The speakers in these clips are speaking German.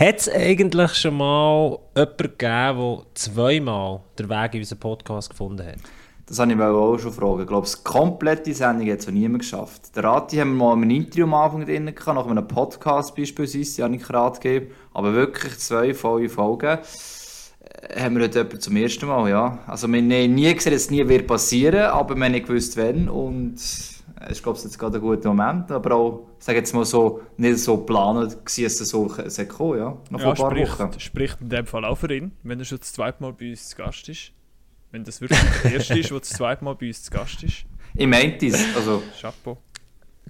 Hat es eigentlich schon mal jemanden gegeben, der zweimal den Weg in unseren Podcast gefunden hat? Das habe ich auch schon fragen. Ich glaube, die komplette Sendung hat es noch niemand geschafft. Der Rati haben wir mal in einem Interview am Anfang drin gehabt, nach einem Podcast beispielsweise, Janik Rat gegeben. Aber wirklich zwei volle Folgen äh, haben wir heute jemanden zum ersten Mal, ja. Also wir haben nie gesehen, dass es nie wird passieren, aber wir haben nicht gewusst, wann. Und ist, glaube ich, jetzt gerade ein guter Moment, aber auch, sage jetzt mal so, nicht so geplant dass es so kommen, ja. Noch ja, ein paar spricht, Wochen. spricht in dem Fall auch für ihn, wenn er schon das zweite Mal bei uns zu Gast ist. Wenn das wirklich der erste ist, der das zweite Mal bei uns zu Gast ist. Ich meinte es, also... Chapeau.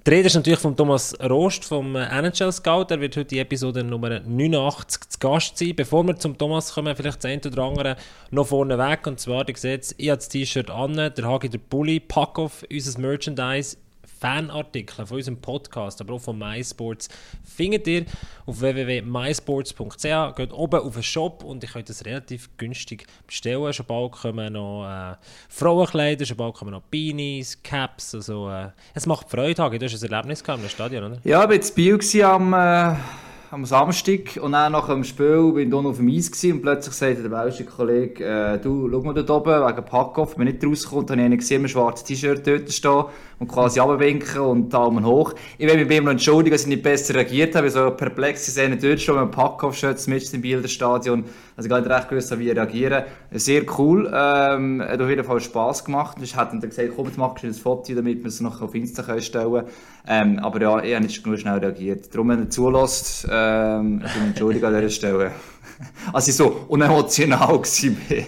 Die Rede ist natürlich von Thomas Rost vom NHL Scout. Er wird heute die Episode Nummer 89 zu Gast sein. Bevor wir zum Thomas kommen, vielleicht das eine oder andere noch vorne weg. Und zwar, ihr seht, ich habe das T-Shirt an, der Hagi der Bulli, Pack auf unser Merchandise Fanartikel von unserem Podcast, aber auch von MySports, findet ihr auf www.mysports.ch. Geht oben auf den Shop und ihr könnt das relativ günstig bestellen. Schon bald kommen noch äh, Frauenkleider, schon bald kommen noch Beanies, Caps. Also, äh, es macht Freude, Hagi. Du hast ein Erlebnis gehabt im Stadion, oder? Ja, ich war jetzt Bio am... Äh am Samstag und dann nach dem Spiel bin ich auf dem Eis gewesen, und plötzlich sagte der belgische Kollege, äh, du, schau mal dort oben, wegen Packoff, wenn nicht rauskommt, habe ich einen gesehen, ein schwarzes T-Shirt dort stehen und quasi runterwinken und Daumen hoch. Ich will mich bei ihm noch entschuldigen, dass ich nicht besser reagiert habe, so perplex ist er dort schon mit einem Packoff-Shirt mit im Bilderstadion, also ich gar nicht recht gewusst, wie reagieren. Sehr cool, ähm, hat auf jeden Fall Spass gemacht. Ich hat dann gesagt, komm, jetzt machst du ein Foto, damit wir es noch auf Insta stellen. Ähm, aber ja, ich habe nicht nur schnell reagiert. Darum, wenn er zulässt, ähm, ich entschuldige an dieser Stelle. also ich so unemotional war.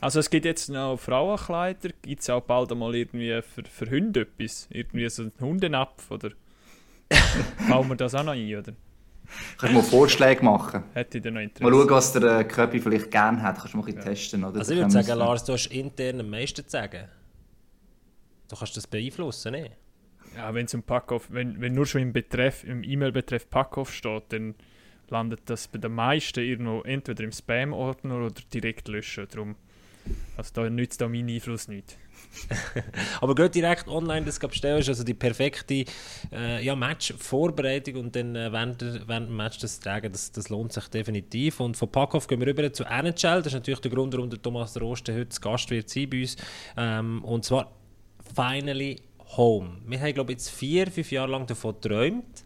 also es gibt jetzt noch Frauenkleider, gibt es auch bald einmal irgendwie für, für Hunde etwas? Irgendwie so einen Hundenapf, oder? Bauen wir das auch noch ein, oder? Kannst du mal Vorschläge machen? Hätte ich noch Interesse. Mal schauen, was der äh, Köpi vielleicht gerne hat. Kannst du mal ein ja. testen, oder? Also ich würde sagen, Lars, du hast intern am meisten zu sagen. Du kannst das beeinflussen, nicht? Ja, wenn um Packoff, wenn, wenn nur schon im Betreff, im E-Mail-Betreff Packoff steht, dann landet das bei den meisten irgendwo entweder im Spam-Ordner oder direkt löschen. Darum, also da nützt da mein Einfluss nicht. Aber geht direkt online das bestellen, ist also die perfekte äh, ja, Match-Vorbereitung und dann äh, während, während dem Match das tragen, das, das lohnt sich definitiv. Und von Packoff gehen wir rüber zu NHL, das ist natürlich der Grund, warum der Thomas Roste heute Gast wird sein bei uns. Ähm, und zwar Finally Home. Wir haben, glaube ich, jetzt vier, fünf Jahre lang davon geträumt.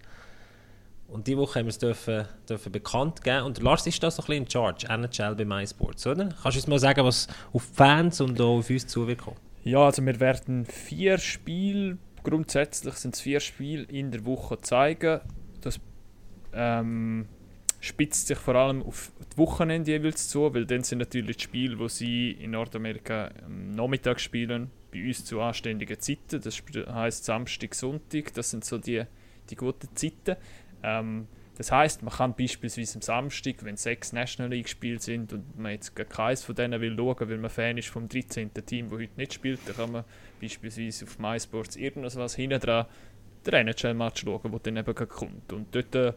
Und diese Woche haben wir es dürfen, dürfen bekannt geben. Und Lars ist da so ein bisschen in Charge, NHL bei MySports, oder? Kannst du uns mal sagen, was auf Fans und auch auf uns zukommt? Ja, also wir werden vier Spiele, grundsätzlich sind es vier Spiele in der Woche zeigen. Das ähm, spitzt sich vor allem auf die Wochenende jeweils zu, weil dann sind natürlich die Spiele, wo sie in Nordamerika am Nachmittag spielen, bei uns zu anständigen Zeiten. Das heißt Samstag, Sonntag, das sind so die, die guten Zeiten. Ähm, das heißt, man kann beispielsweise am Samstag, wenn sechs National League gespielt sind und man jetzt keins von denen will schauen, weil man Fan ist vom 13. Team, das heute nicht spielt, dann kann man beispielsweise auf MySports irgendwas hinten dran den NHL-Match schauen, der dann eben kommt. Und dort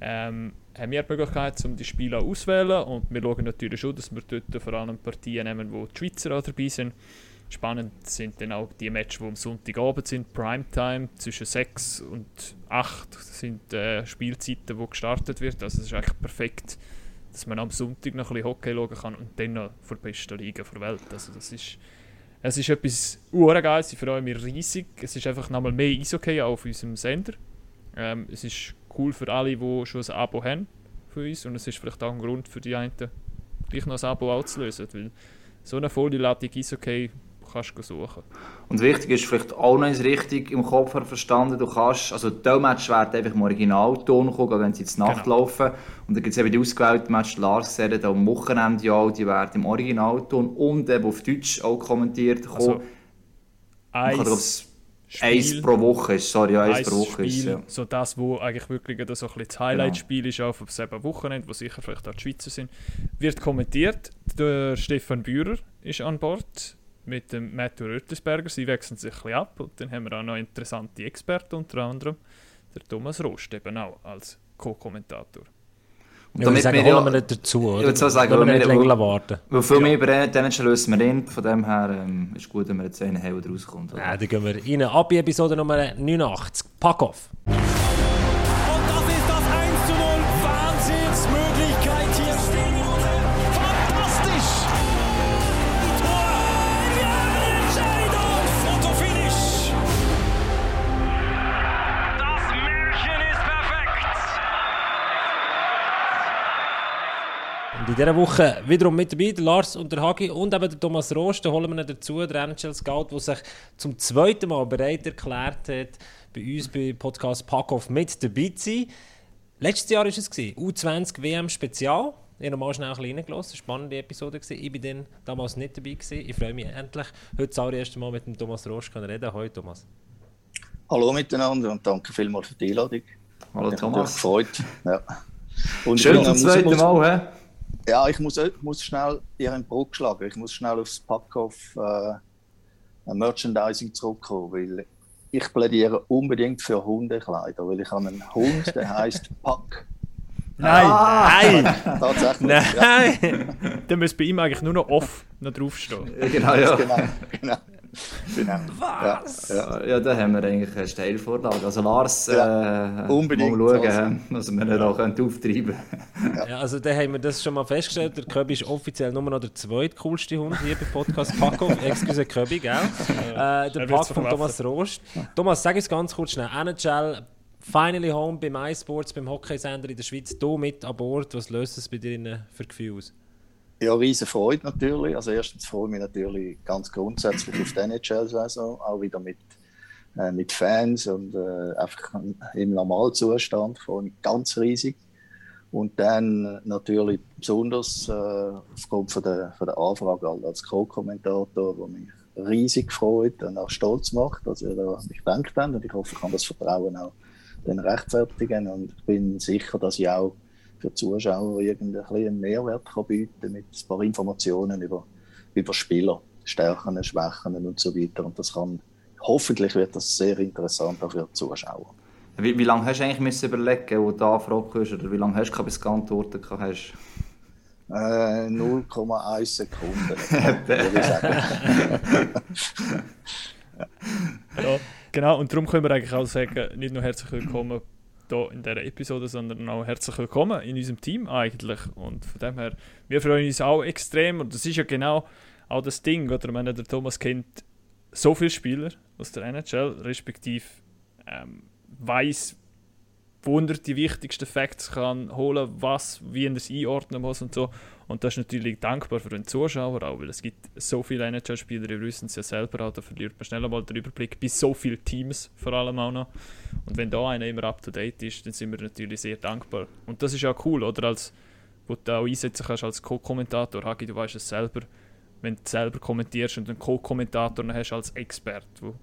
ähm, haben wir die Möglichkeit, um die Spiele auszuwählen und wir schauen natürlich schon, dass wir dort vor allem Partien nehmen, wo die Schweizer auch dabei sind. Spannend sind dann auch die Matches, die am Sonntagabend sind, Primetime, zwischen 6 und 8 sind äh, Spielzeiten, wo gestartet wird. Also es ist eigentlich perfekt, dass man am Sonntag noch ein bisschen Hockey schauen kann und dann noch vor der besten Liga der Welt. Also das ist, es ist etwas urgeiles, ich freue mich riesig. Es ist einfach nochmal mehr Eishockey auf unserem Sender. Ähm, es ist cool für alle, die schon ein Abo haben für uns und es ist vielleicht auch ein Grund für die einen, gleich noch ein Abo auszulösen, weil so eine volle Ladung Eishockey kannst du suchen. Und wichtig ist vielleicht auch noch richtig im Kopf verstanden, du kannst, also die Match werden einfach im Originalton kommen, wenn sie jetzt Nacht genau. laufen. Und dann gibt es eben die ausgewählten Match, Lars gesagt am Wochenende ja, die werden im Originalton und eben auf Deutsch auch kommentiert kommen. Also, eins, eins pro Woche ist, sorry, ja, eins, pro Woche Spiel, ist, ja. So das, wo eigentlich wirklich so ein das Highlight-Spiel genau. ist, auf dem Wochenende, wo sicher vielleicht auch die Schweizer sind, wird kommentiert. Der Stefan Bührer ist an Bord mit dem Matthew Rötlisberger. Sie wechseln sich ein bisschen ab und dann haben wir auch noch interessante Experten, unter anderem der Thomas Rost eben auch als Co-Kommentator. Und damit sagen, wir ja, wir nicht dazu, oder? Ich würde so sagen, wir nicht länger warten. Weil viel ja. mehr über den schon lösen wir ihn. Von dem her ähm, ist gut, wenn wir jetzt einen haben, der rauskommt. Ja, dann gehen wir rein. Ab Episode Nummer 89. Pack off! Dieser Woche wiederum mit dabei der Lars und der Hagi und eben der Thomas Rost. Da holen wir ihn dazu, der NHL Scout, der sich zum zweiten Mal bereit erklärt hat, bei uns bei Podcast Packoff mit dabei zu sein. Letztes Jahr war es, U20 WM Spezial. Ich habe mal schnell ein bisschen reingelassen. Eine spannende Episode. Gewesen. Ich war dann damals nicht dabei. Gewesen. Ich freue mich endlich, heute das allererste Mal mit dem Thomas Rost zu reden. Hallo Thomas. Hallo miteinander und danke vielmals für die Einladung. Hallo Thomas. gefreut. Ja. Und Schön zum zweiten Mal, hä? Ja, ich muss, ich muss schnell ihr einen Brücke schlagen. Ich muss schnell aufs Packoff äh, Merchandising zurückkommen, weil ich plädiere unbedingt für Hundekleider, weil ich habe einen Hund, der heißt Pack. Nein, Ah. nein, Tatsächlich. nein! Dann müsste bei ihm eigentlich nur noch off noch draufstehen. Ja, genau, ja. Ja, genau, genau. Was? Ja, ja. Ja, da haben wir eigentlich eine Steilvorlage. Also Lars, Ja, äh, unbedingt. mal schauen, Also. was wir da auch auftreiben können. Ja, also da haben wir das schon mal festgestellt. Der Köbi ist offiziell nur noch der zweitcoolste Hund hier bei Podcast Paco. Excuse Köbi, gell? Äh, der Er Pack von. Thomas Rost. Thomas, sag uns ganz kurz schnell. NHL, finally home beim iSports, beim Hockeysender in der Schweiz. Du mit an Bord. Was löst es bei dir in- für Gefühle aus? Ja, riesen Freude natürlich. Also erstens freue ich mich natürlich ganz grundsätzlich auf die NHL-Saison, auch wieder mit, äh, mit Fans und äh, einfach im Normalzustand freue ich mich ganz riesig. Und dann natürlich besonders äh, aufgrund von der, von der Anfrage als Co-Kommentator, der mich riesig freut und auch stolz macht, dass ihr da mich gedacht habt. Und ich hoffe, ich kann das Vertrauen auch dann rechtfertigen und bin sicher, dass ich auch für die Zuschauer irgendeinen kleinen Mehrwert kann bieten mit ein paar Informationen über, über Spieler, Stärken, Schwächen und so weiter. Und das kann, hoffentlich wird das sehr interessant auch für die Zuschauer. Wie, wie lange hast du eigentlich müssen überlegen, wo du Anfrage hast, oder wie lange hast du bis du geantwortet hast? Äh, 0,1 Sekunden, würde ich sagen. Ja, genau, und darum können wir eigentlich auch sagen, nicht nur herzlich willkommen hier in dieser Episode, sondern auch herzlich willkommen in unserem Team eigentlich. Und von dem her, wir freuen uns auch extrem und das ist ja genau auch das Ding, oder? Ich der Thomas kennt so viele Spieler aus der NHL, respektive ähm, weiß, wo die wichtigsten Facts kann holen, was, wie er es einordnen muss und so. Und das ist natürlich dankbar für den Zuschauer auch, weil es gibt so viele NHL-Spieler, ihr wisst es ja selber auch, da verliert man schnell mal den Überblick, bis so viele Teams vor allem auch noch. Und wenn da einer immer up-to-date ist, dann sind wir natürlich sehr dankbar. Und das ist ja cool, oder? Als, wo du auch einsetzen kannst als Co-Kommentator. Hagi, du weißt es selber, wenn du selber kommentierst und einen Co-Kommentator hast als Expert, wo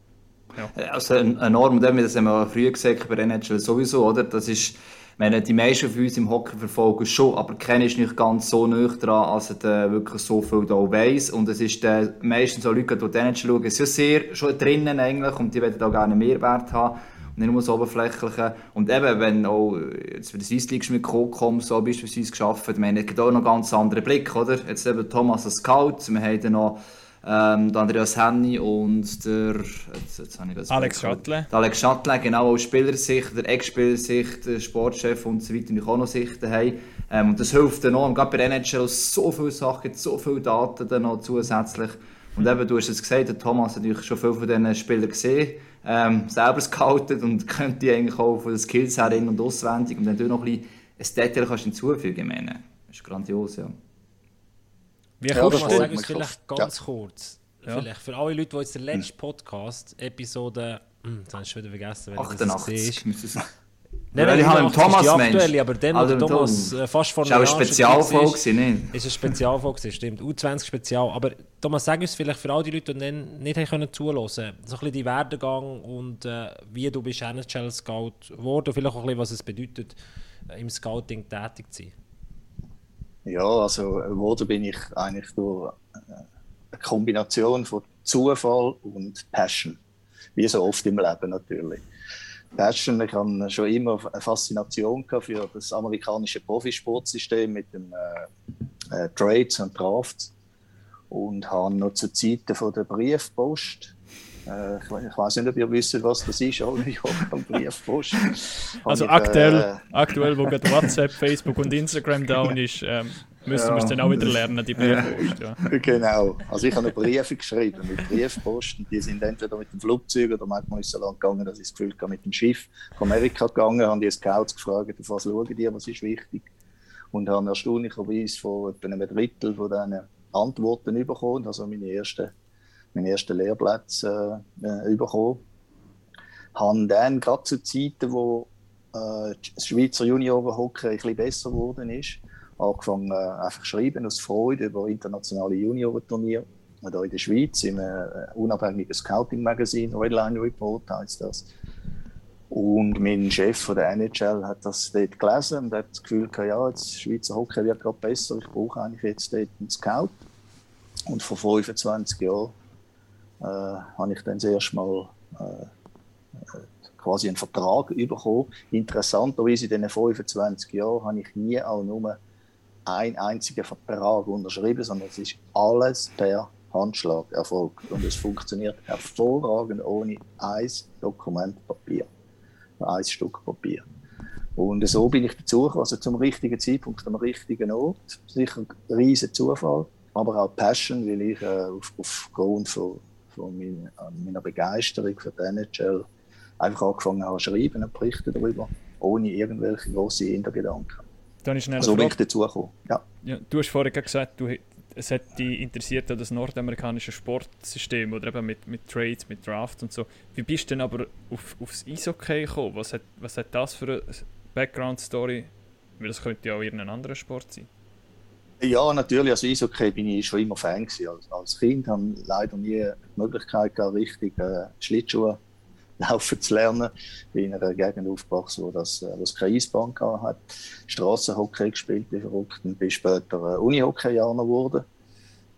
Also ein- enorm, eben, das haben wir früher gesagt bei NHL sowieso, oder? Das ist, meine, die meisten von uns im Hockey verfolgen schon, aber keiner ist nicht ganz so dran, als er dann wirklich so viel da weiss. Und es ist dann meistens so Leute, die NHL schauen, sind ja sehr schon drinnen eigentlich und die wollen auch gerne Mehrwert haben. Nicht nur das Oberflächliche. Und eben, wenn auch jetzt bei der Swiss League mit Coco so beispielsweise geschafft, es gibt auch noch einen ganz anderen Blick, oder? Jetzt eben Thomas als Scout, wir haben dann noch ähm, der Andreas Henny und der jetzt, jetzt habe ich das Alex. Schattle. Alex Schattle, genau aus Spielersicht, der Ex-Spielersicht, der Sportchef und so weiter, die auch noch Sichten haben. Ähm, und das hilft dann auch, gerade bei der NHL so viele Sachen, so viele Daten dann noch zusätzlich. Und eben, du hast es gesagt, der Thomas hat natürlich schon viele von diesen Spielern gesehen, ähm, selber scoutet und könnte die eigentlich auch von den Skills her in- und auswendig. Und du noch ein bisschen ein Detail kannst hinzufügen, ich meine, das ist grandios, ja. Wie Ja, das du freut sag uns mich vielleicht ganz kurz, Ja. vielleicht für alle Leute, die jetzt den letzten Podcast, Episode, hm, jetzt habe ich schon wieder vergessen, das 88 ist. müsste es sein. Nein, nein, ich habe im 88 ist die Thomas, Mensch. aktuelle, aber dann, Also Thomas äh, fast vor Das war auch eine Jahr Spezialfolge, gewesen, nicht? ist. Ist eine Spezialfolge, stimmt. U20-Spezial. Aber Thomas, sag uns vielleicht für all die Leute, die dann nicht haben können zuhören so ein bisschen die Werdegang und äh, wie du bist NHL-Scout geworden, vielleicht auch ein bisschen, was es bedeutet, äh, im Scouting tätig zu sein. Ja, also geworden bin ich eigentlich durch äh, eine Kombination von Zufall und Passion. Wie so oft im Leben natürlich. Passion, ich habe schon immer eine Faszination für das amerikanische Profisportsystem mit den äh, äh, Trades und Drafts und habe noch zu Zeiten von der Briefpost äh, ich, ich weiß nicht, ob ihr wisst, was das ist, alle Jahre am Briefpost. Also Habe ich, aktuell, äh, aktuell, wo gerade WhatsApp, Facebook und Instagram down ist, ähm, müssen wir es dann auch wieder lernen, die Briefpost. Ja. Genau. Also ich habe Briefe geschrieben mit Briefpost und die sind entweder mit dem Flugzeug oder manchmal ist es so lang gegangen, dass ich das Gefühl hatte, mit dem Schiff von Amerika gegangen, haben die Scouts gefragt, auf was schauen die, was ist wichtig. und habe erstaunlicherweise von etwa einem Drittel von diesen Antworten bekommen, also meine ersten, meine ersten Lehrplätze äh, äh, bekommen. Habe dann gerade zu Zeiten, wo äh, das Schweizer Juniorenhockey ein bisschen besser geworden ist, angefangen äh, einfach schreiben aus Freude über internationale Juniorenturniere. Hier in der Schweiz, im äh, unabhängigen Scouting-Magazin, Redline Report heißt das. Und mein Chef von der NHL hat das dort gelesen und hat das Gefühl gehabt, ja, jetzt Schweizer Hockey wird gerade besser, ich brauche eigentlich jetzt dort einen Scout. Und vor 25 Jahren äh, habe ich dann das erste Mal äh, quasi einen Vertrag bekommen. Interessanterweise in diesen 25 Jahren habe ich nie auch nur einen einzigen Vertrag unterschrieben, sondern es ist alles per Handschlag erfolgt. Und es funktioniert hervorragend ohne ein Dokument Papier. Ein Stück Papier. Und so bin ich dazu also zum richtigen Zeitpunkt, am richtigen Ort. Sicher ein riesiger Zufall, aber auch Passion, weil ich äh, auf, aufgrund von, von meiner, meiner Begeisterung für die NHL einfach angefangen habe zu schreiben und berichten darüber, ohne irgendwelche grossen Hintergedanken. Dann ist so bin ich dazu gekommen. Ja. Ja, du hast vorhin gesagt, du, es hat dich interessiert das nordamerikanische Sportsystem oder eben mit, mit Trades, mit Draft und so. Wie bist du denn aber auf, aufs Eishockey gekommen? Was hat, was hat das für eine Background-Story? Weil das könnte ja auch irgendein anderer Sport sein. Ja, natürlich. Also Eishockey bin ich schon immer Fan gewesen. Als, als Kind habe ich leider nie die Möglichkeit gehabt, richtig äh, Schlittschuhe laufen zu lernen. Ich bin in einer Gegend aufgewachsen, wo das, äh, das keine Eisbahn hat. Straßenhockey gespielt, wie verrückt. Und bin später äh, geworden.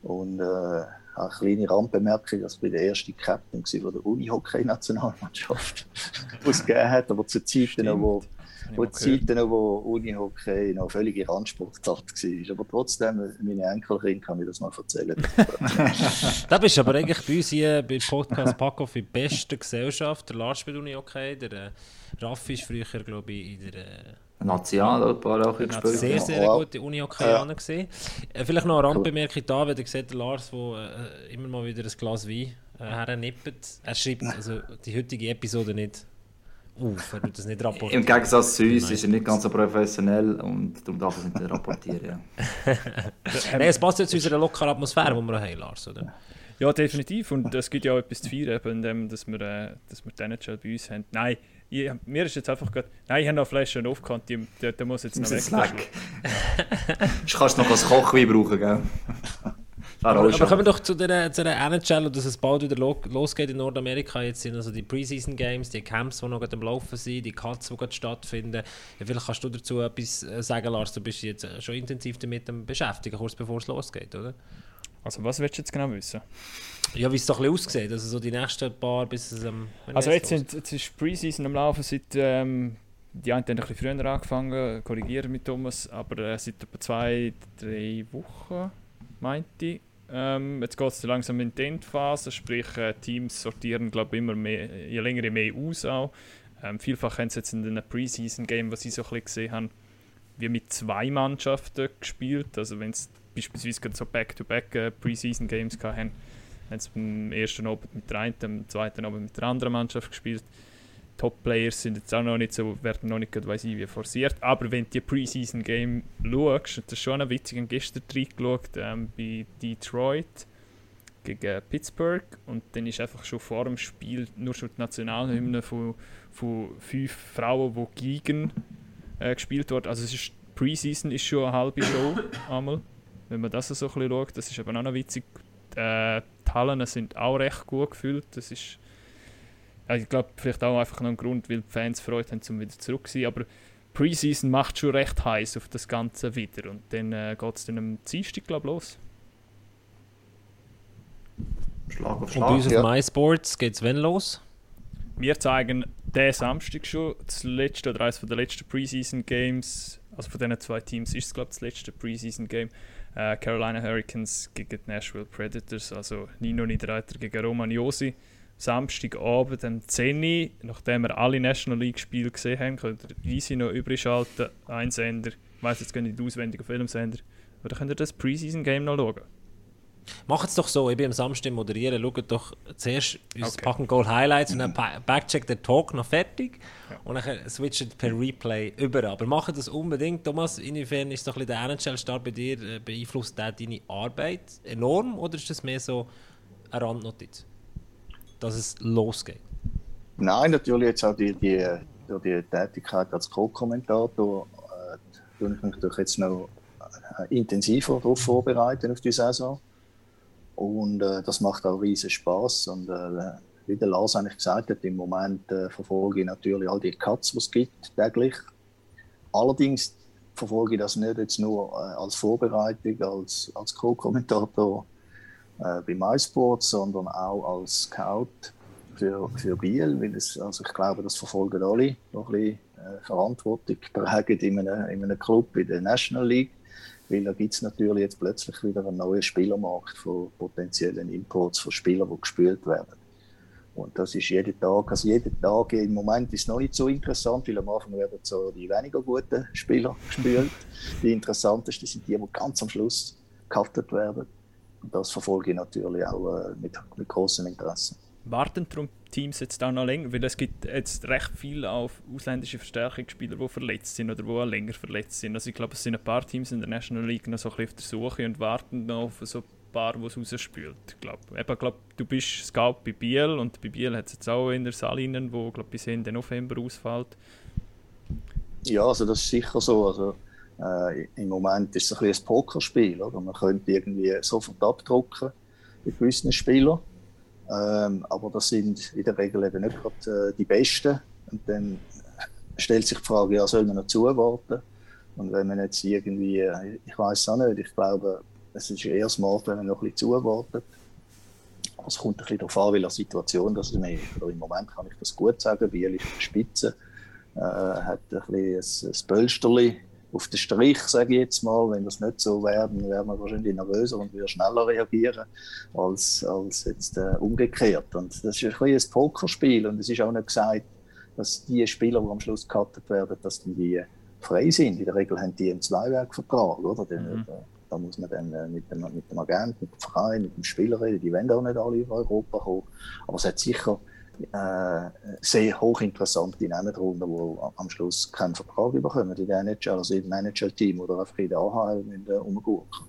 Und äh, eine kleine Randbemerkung, dass ich bin der erste Captain war, der Unihockey-Nationalmannschaft ausgegeben hat, aber zu Zeiten, wo wo die Zeiten, wo Unihockey noch völlige Randsportart war. Aber trotzdem, meine Enkelkind kann ich das mal erzählen. da bist du aber eigentlich bei uns hier bei Podcast Packoff in bester Gesellschaft. Der Lars spielt Unihockey, der äh, Raffi ist früher, glaube ich, in der... Äh, National ein paar auch gespielt. Sehr, sehr ja. gute Uni-Hockeyaner ja. gesehen. Äh, vielleicht noch eine Randbemerkung da, wenn ihr seht, der Lars, der äh, immer mal wieder ein Glas Wein äh, hernippt. Er schreibt also die heutige Episode nicht auf, er das nicht rapportieren. Im Gegensatz zu uns ist er nicht ganz so professionell und darum darf er es nicht rapportieren. Ja. Nein, es passt ja zu unserer lockeren Atmosphäre, die wir haben, Lars, oder? Ja, definitiv. Und es gibt ja auch etwas zu feiern, indem dass wir, äh, dass wir den schon bei uns haben. Nein, ich, mir ist jetzt einfach gerade. Nein, ich habe noch Flaschen aufgekannt, der, der muss jetzt noch weg. weg. du kannst noch als Kochwein brauchen, gell? Aber, aber kommen wir doch zu der, zu der NHL und dass es bald wieder lo losgeht in Nordamerika. Jetzt sind also die Preseason Games, die Camps, die noch am Laufen sind, die Cuts, die gerade stattfinden. Ja, vielleicht kannst du dazu etwas äh, sagen, Lars. Du bist jetzt schon intensiv damit beschäftigt, kurz bevor es losgeht, oder? Also, was willst du jetzt genau wissen? Ja, wie es doch ein bisschen aussieht. Also, so die nächsten paar bis es ähm, Also, jetzt, sind, jetzt ist Preseason am Laufen seit. Ähm, die einen haben ein bisschen früher angefangen, korrigieren mit Thomas, aber äh, seit etwa zwei, drei Wochen, meinte ich. Ähm, jetzt geht es langsam in die Endphase, sprich äh, Teams sortieren glaube immer mehr, je länger je mehr aus auch. Ähm, vielfach haben sie jetzt in einem Preseason-Game, was ich so ein bisschen gesehen habe, wie mit zwei Mannschaften gespielt. Also wenn es beispielsweise so Back-to-Back äh, hatten, haben sie beim ersten Abend mit der einen, am zweiten Abend mit der anderen Mannschaft gespielt. Top-Players sind jetzt auch noch nicht so, werden noch nicht weiss ich, wie forciert. Aber wenn du die Preseason-Game schaust, das ist schon ein witzig, ich gestern reingeschaut ähm, bei Detroit gegen Pittsburgh und dann ist einfach schon vor dem Spiel nur schon die Nationalhymne von, von fünf Frauen, die gegen äh, gespielt worden. Also es ist, Preseason ist schon eine halbe Show einmal, wenn man das so ein bisschen schaut. Das ist aber auch noch witzig. Äh, die Hallen sind auch recht gut gefüllt. Das ist ich glaube, vielleicht auch einfach noch ein Grund, weil die Fans Freude haben, um wieder zurück zu sein. Aber Preseason macht schon recht heiß auf das Ganze wieder. Und dann äh, geht es dann am Dienstag, glaube los. Schlag auf Schlag. Und bei uns ja. auf MySports geht es wann los? Wir zeigen diesen Samstag schon das letzte oder eines der letzten Preseason Games. Also von diesen zwei Teams ist es, glaube ich, das letzte Preseason Game. Äh, Carolina Hurricanes gegen die Nashville Predators, also Nino Niederreiter gegen Roman Josi. Samstagabend um 10 Uhr, nachdem wir alle National League Spiele gesehen haben, könnt ihr easy noch übrig schalten, ein Sender, ich weiss jetzt nicht auswendig auf welchem Sender, aber dann könnt ihr das Preseason Game noch schauen. Macht es doch so, ich bin am Samstag moderieren, schaut doch zuerst unser Okay. Pack and Goal Highlights und dann backcheck den Talk noch fertig und dann switcht per Replay über. Aber macht das unbedingt. Thomas, inwiefern ist doch ein bisschen der NHL-Start bei dir, äh, beeinflusst der deine Arbeit enorm oder ist das mehr so eine Randnotiz? Dass es losgeht? Nein, natürlich jetzt auch die, die, durch die Tätigkeit als Co-Kommentator äh, tue ich mich natürlich jetzt noch äh, intensiver darauf vorbereiten auf die Saison. Und äh, das macht auch riesen Spaß. Und äh, wie der Lars eigentlich gesagt hat, im Moment äh, verfolge ich natürlich all die Cuts, die es gibt, täglich. Allerdings verfolge ich das nicht jetzt nur äh, als Vorbereitung, als, als Co-Kommentator äh, bei MySports, sondern auch als Scout für, für Biel, weil es, also ich glaube, das verfolgen alle, noch ein bisschen äh, Verantwortung tragen in einem, in einem Club in der National League, weil da gibt es natürlich jetzt plötzlich wieder einen neuen Spielermarkt von potenziellen Imports von Spielern, die gespielt werden. Und das ist jeden Tag, also jeden Tag im Moment ist es noch nicht so interessant, weil am Anfang werden so die weniger guten Spieler gespielt. Die interessantesten sind die, die ganz am Schluss gehaftet werden. Das verfolge ich natürlich auch äh, mit, mit großem Interesse. Warten darum Teams jetzt auch noch länger? Weil es gibt jetzt recht viele auf ausländische Verstärkungsspieler, die verletzt sind oder die auch länger verletzt sind. Also ich glaube, es sind ein paar Teams in der National League noch so ein bisschen auf der Suche und warten noch auf so ein paar, die es rausspült. Ich glaube, Eben, ich glaube, du bist Scout bei Biel und bei Biel hat es jetzt auch in der Salinen, wo glaube bis Ende November ausfällt. Ja, also das ist sicher so. Also, äh, Im Moment ist es ein, ein Pokerspiel. Oder? Man könnte irgendwie sofort abdrucken bei gewissen Spielern. Ähm, aber das sind in der Regel eben nicht gerade äh, die Besten. Und dann stellt sich die Frage, ja, soll man noch zuwarten? Und wenn man jetzt irgendwie, äh, ich weiß es auch nicht, ich glaube, es ist eher smart, wenn man noch ein bisschen zuwartet. Aber es kommt ein bisschen darauf an, welche Situation das ist. Oder Im Moment kann ich das gut sagen, Biel ist auf der Spitze äh, hat ein, bisschen ein, ein Pölsterli auf den Strich, sage ich jetzt mal. Wenn das nicht so wäre, dann wäre man wahrscheinlich nervöser und würde schneller reagieren als, als jetzt äh, umgekehrt. Und das ist ein, ein Pokerspiel und es ist auch nicht gesagt, dass die Spieler, die am Schluss gecuttet werden, dass die, frei sind. In der Regel haben die einen Zweiwerkvertrag, oder? Mhm. da, da muss man dann äh, mit dem, mit dem Agent, mit dem Verein, mit dem Spieler reden. Die wollen auch nicht alle in Europa kommen. Aber es hat sicher äh, sehr hochinteressante Namen darunter, die am Schluss keinen Vertrag bekommen der NHL, also im Manager-Team oder einfach in der AHL Umgurken.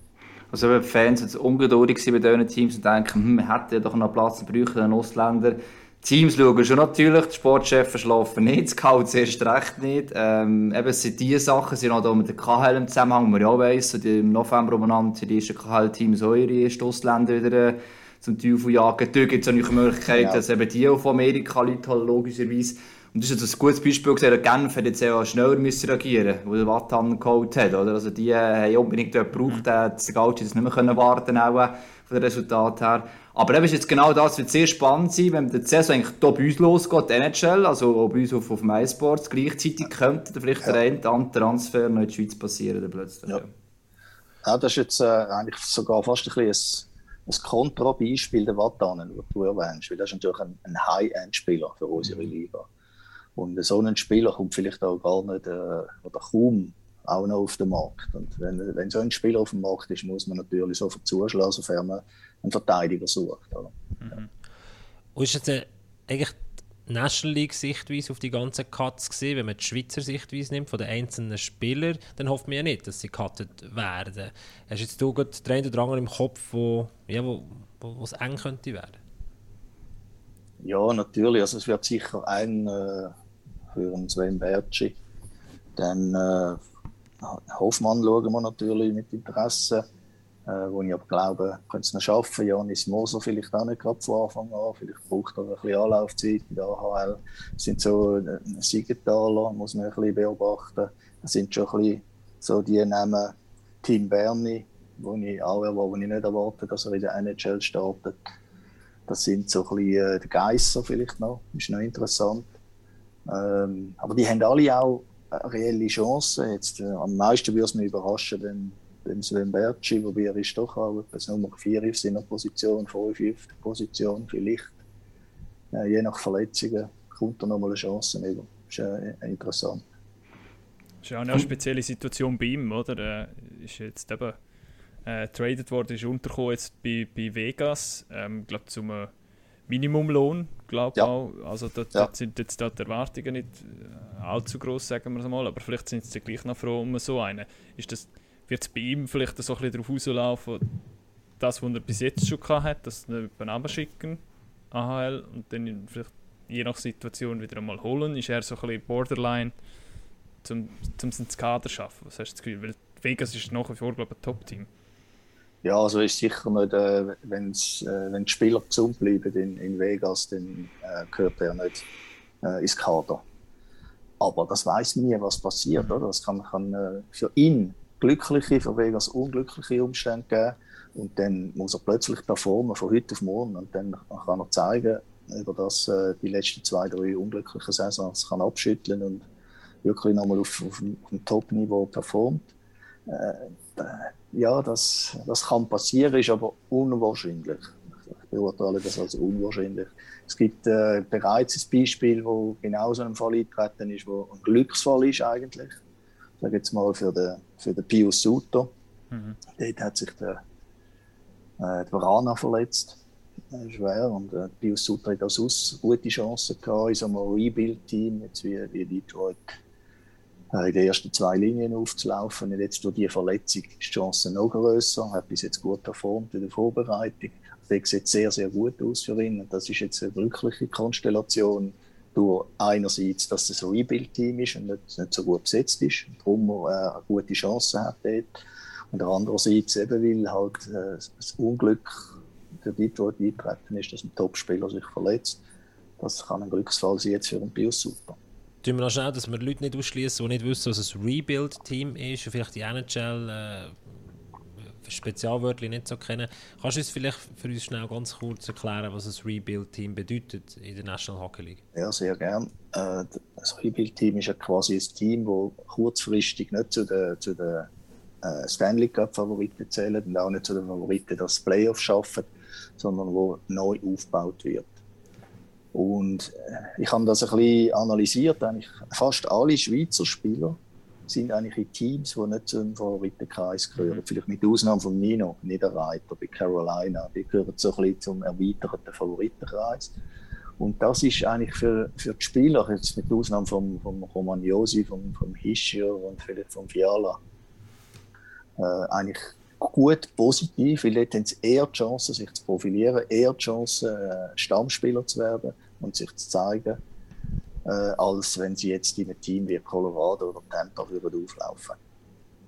Also die Fans jetzt ungeduldig bei diesen Teams und denken, hm, wir hätten ja doch noch Platz, wir bräuchten einen Ausländer. Teams schauen schon natürlich, die Sportchefs verschlafen nicht, das Scout erst recht nicht. Ähm, eben, sind diese Sachen, sind auch da mit der KHL im Zusammenhang, wo man ja weiss, so die im November umeinander die ersten KHL-Teams auch ihre ersten Ausländer wieder äh, zum Teufel jagen. Dort gibt es auch die Möglichkeit, Ja. dass eben die von Amerika Leute halt logischerweise und das ist jetzt ein gutes Beispiel gesehen, der Genf hat jetzt auch schneller müssen reagieren wo der Wattan geholt hat. Oder? Also die äh, haben unbedingt jemanden gebraucht, der der Gauchi das nicht mehr können warten auch, äh, von dem Resultat her. Aber eben ist jetzt genau das, wird sehr spannend sein, wenn die Saison eigentlich hier bei uns losgeht, die NHL, also bei uns auf, auf MySports, gleichzeitig könnte vielleicht der eine oder andere Transfer noch in die Schweiz passieren plötzlich. Ja. Ja, das ist jetzt äh, eigentlich sogar fast ein bisschen ein Kontrabeispiel der Watanen, das du erwähnst, weil das ist natürlich ein, ein High-End-Spieler für unsere Liga. Und so ein Spieler kommt vielleicht auch gar nicht äh, oder kaum auch noch auf den Markt. Und wenn, wenn so ein Spieler auf dem Markt ist, muss man natürlich sofort zuschlagen, sofern man einen Verteidiger sucht. Oder? Und ist jetzt äh, eigentlich National League Sichtweise auf die ganzen Cuts gesehen, wenn man die Schweizer Sichtweise nimmt von den einzelnen Spielern, dann hofft man ja nicht, dass sie gecuttet werden. Hast jetzt du gerade den einen oder anderen im Kopf, wo, ja, wo, wo, wo eng könnte werden? Ja, natürlich. Also es wird sicher ein äh, für einen Sven Bertschi. Dann äh, Hoffmann schauen wir natürlich mit Interesse. Äh, wo ich aber glaube, können es noch schaffen. Janis Moser vielleicht auch nicht gerade von Anfang an. Vielleicht braucht er ein bisschen Anlaufzeit in der AHL. Sind so äh, Siegenthaler, muss man ein bisschen beobachten. Das sind schon ein bisschen so die Namen Tim Berni, wo ich auch wo ich nicht erwarte, dass er in der NHL startet. Das sind so ein bisschen äh, die Geisser vielleicht noch, ist noch interessant. Ähm, aber die haben alle auch eine reelle Chancen. Äh, am meisten würde es mich überraschen, wenn, wenn Sven Bertschi, wobei er ist doch auch etwas Nummer 4 auf seiner Position, 5 auf der Position, vielleicht. Äh, je nach Verletzungen kommt er nochmal eine Chance über. Das ist äh, interessant. Das ist ja auch eine spezielle Situation bei ihm, oder? Er ist jetzt eben äh, traded worden ist, untergekommen jetzt bei, bei Vegas, ähm, glaube zum äh, Minimumlohn, glaube ja. auch. Also dort, ja. dort sind jetzt dort die Erwartungen nicht äh, allzu groß, sagen wir es mal, aber vielleicht sind sie gleich noch froh um so einen. Ist das, wird es bei ihm vielleicht so ein bisschen darauf rauslaufen, das, was er bis jetzt schon hat, dass sie jemanden schicken, AHL, und dann vielleicht je nach Situation wieder einmal holen, ist er so ein bisschen borderline, um, um ins Kader zu schaffen. Was hast du das Gefühl? Weil Vegas ist nach wie vor, glaube ich, ein Top-Team. Ja, also ist sicher nicht, äh, wenn's, äh, wenn die Spieler gesund bleiben in, in Vegas, dann äh, gehört er nicht äh, ins Kader. Aber das weiß man nie, was passiert. Oder? Das kann, kann äh, für ihn glückliche, für Vegas unglückliche Umstände geben. Und dann muss er plötzlich performen von heute auf morgen. Und dann kann er zeigen, über das äh, die letzten zwei, drei unglücklichen Saisons kann abschütteln und wirklich nochmal auf, auf, auf dem Top-Niveau performt. Äh, ja, das, das kann passieren, ist aber unwahrscheinlich. Ich beurteile das als unwahrscheinlich. Es gibt äh, bereits ein Beispiel, wo genau so ein Fall eingetreten ist, wo ein Glücksfall ist eigentlich. Ich sage jetzt mal für den, für den Pius Suter. Mhm. Dort hat sich der, äh, der Varana verletzt. Äh, schwer. Und äh, Pius Suter hat auch gute Chancen gehabt in so einem Rebuild-Team, jetzt wie, wie Detroit äh, in den ersten zwei Linien aufzulaufen. Und jetzt durch die Verletzung ist die Chance noch größer. Er hat bis jetzt gut performt in der Vorbereitung. Das sieht sehr, sehr gut aus für ihn. Und das ist jetzt eine glückliche Konstellation durch einerseits, dass es ein Rebuild-Team ist und nicht, nicht, so gut besetzt ist, und darum äh, eine gute Chance hat dort. Und andererseits eben, weil halt äh, das Unglück für Detroit eintreten ist, dass ein Topspieler sich verletzt. Das kann ein Glücksfall sein jetzt für einen Bios super tun wir noch schnell, dass wir Leute nicht ausschließen, die nicht wissen, was ein Rebuild-Team ist und vielleicht die NHL Spezialwörter nicht so kennen. Kannst du uns vielleicht für uns schnell ganz kurz erklären, was ein Rebuild-Team bedeutet in der National Hockey League? Ja, sehr gern. Äh, das Rebuild-Team ist ja quasi ein Team, das kurzfristig nicht zu den, zu den äh, Stanley Cup-Favoriten zählt und auch nicht zu den Favoriten, das Playoff schaffen, sondern wo neu aufgebaut wird. Und äh, ich habe das ein bisschen analysiert. Eigentlich fast alle Schweizer Spieler sind eigentlich in Teams, die nicht zum Favoritenkreis gehören. Mhm. Vielleicht mit Ausnahme von Nino Niederreiter bei Carolina. Die gehören so ein bisschen zum erweiterten Favoritenkreis. Und das ist eigentlich für, für die Spieler, jetzt mit Ausnahme vom, vom Romagnosi, vom, vom Hischier und vielleicht vom Fiala, äh, eigentlich gut positiv, weil dort haben sie eher die Chance, sich zu profilieren, eher die Chance, äh, Stammspieler zu werden und sich zu zeigen, als wenn sie jetzt in einem Team wie Colorado oder Tampa würden auflaufen.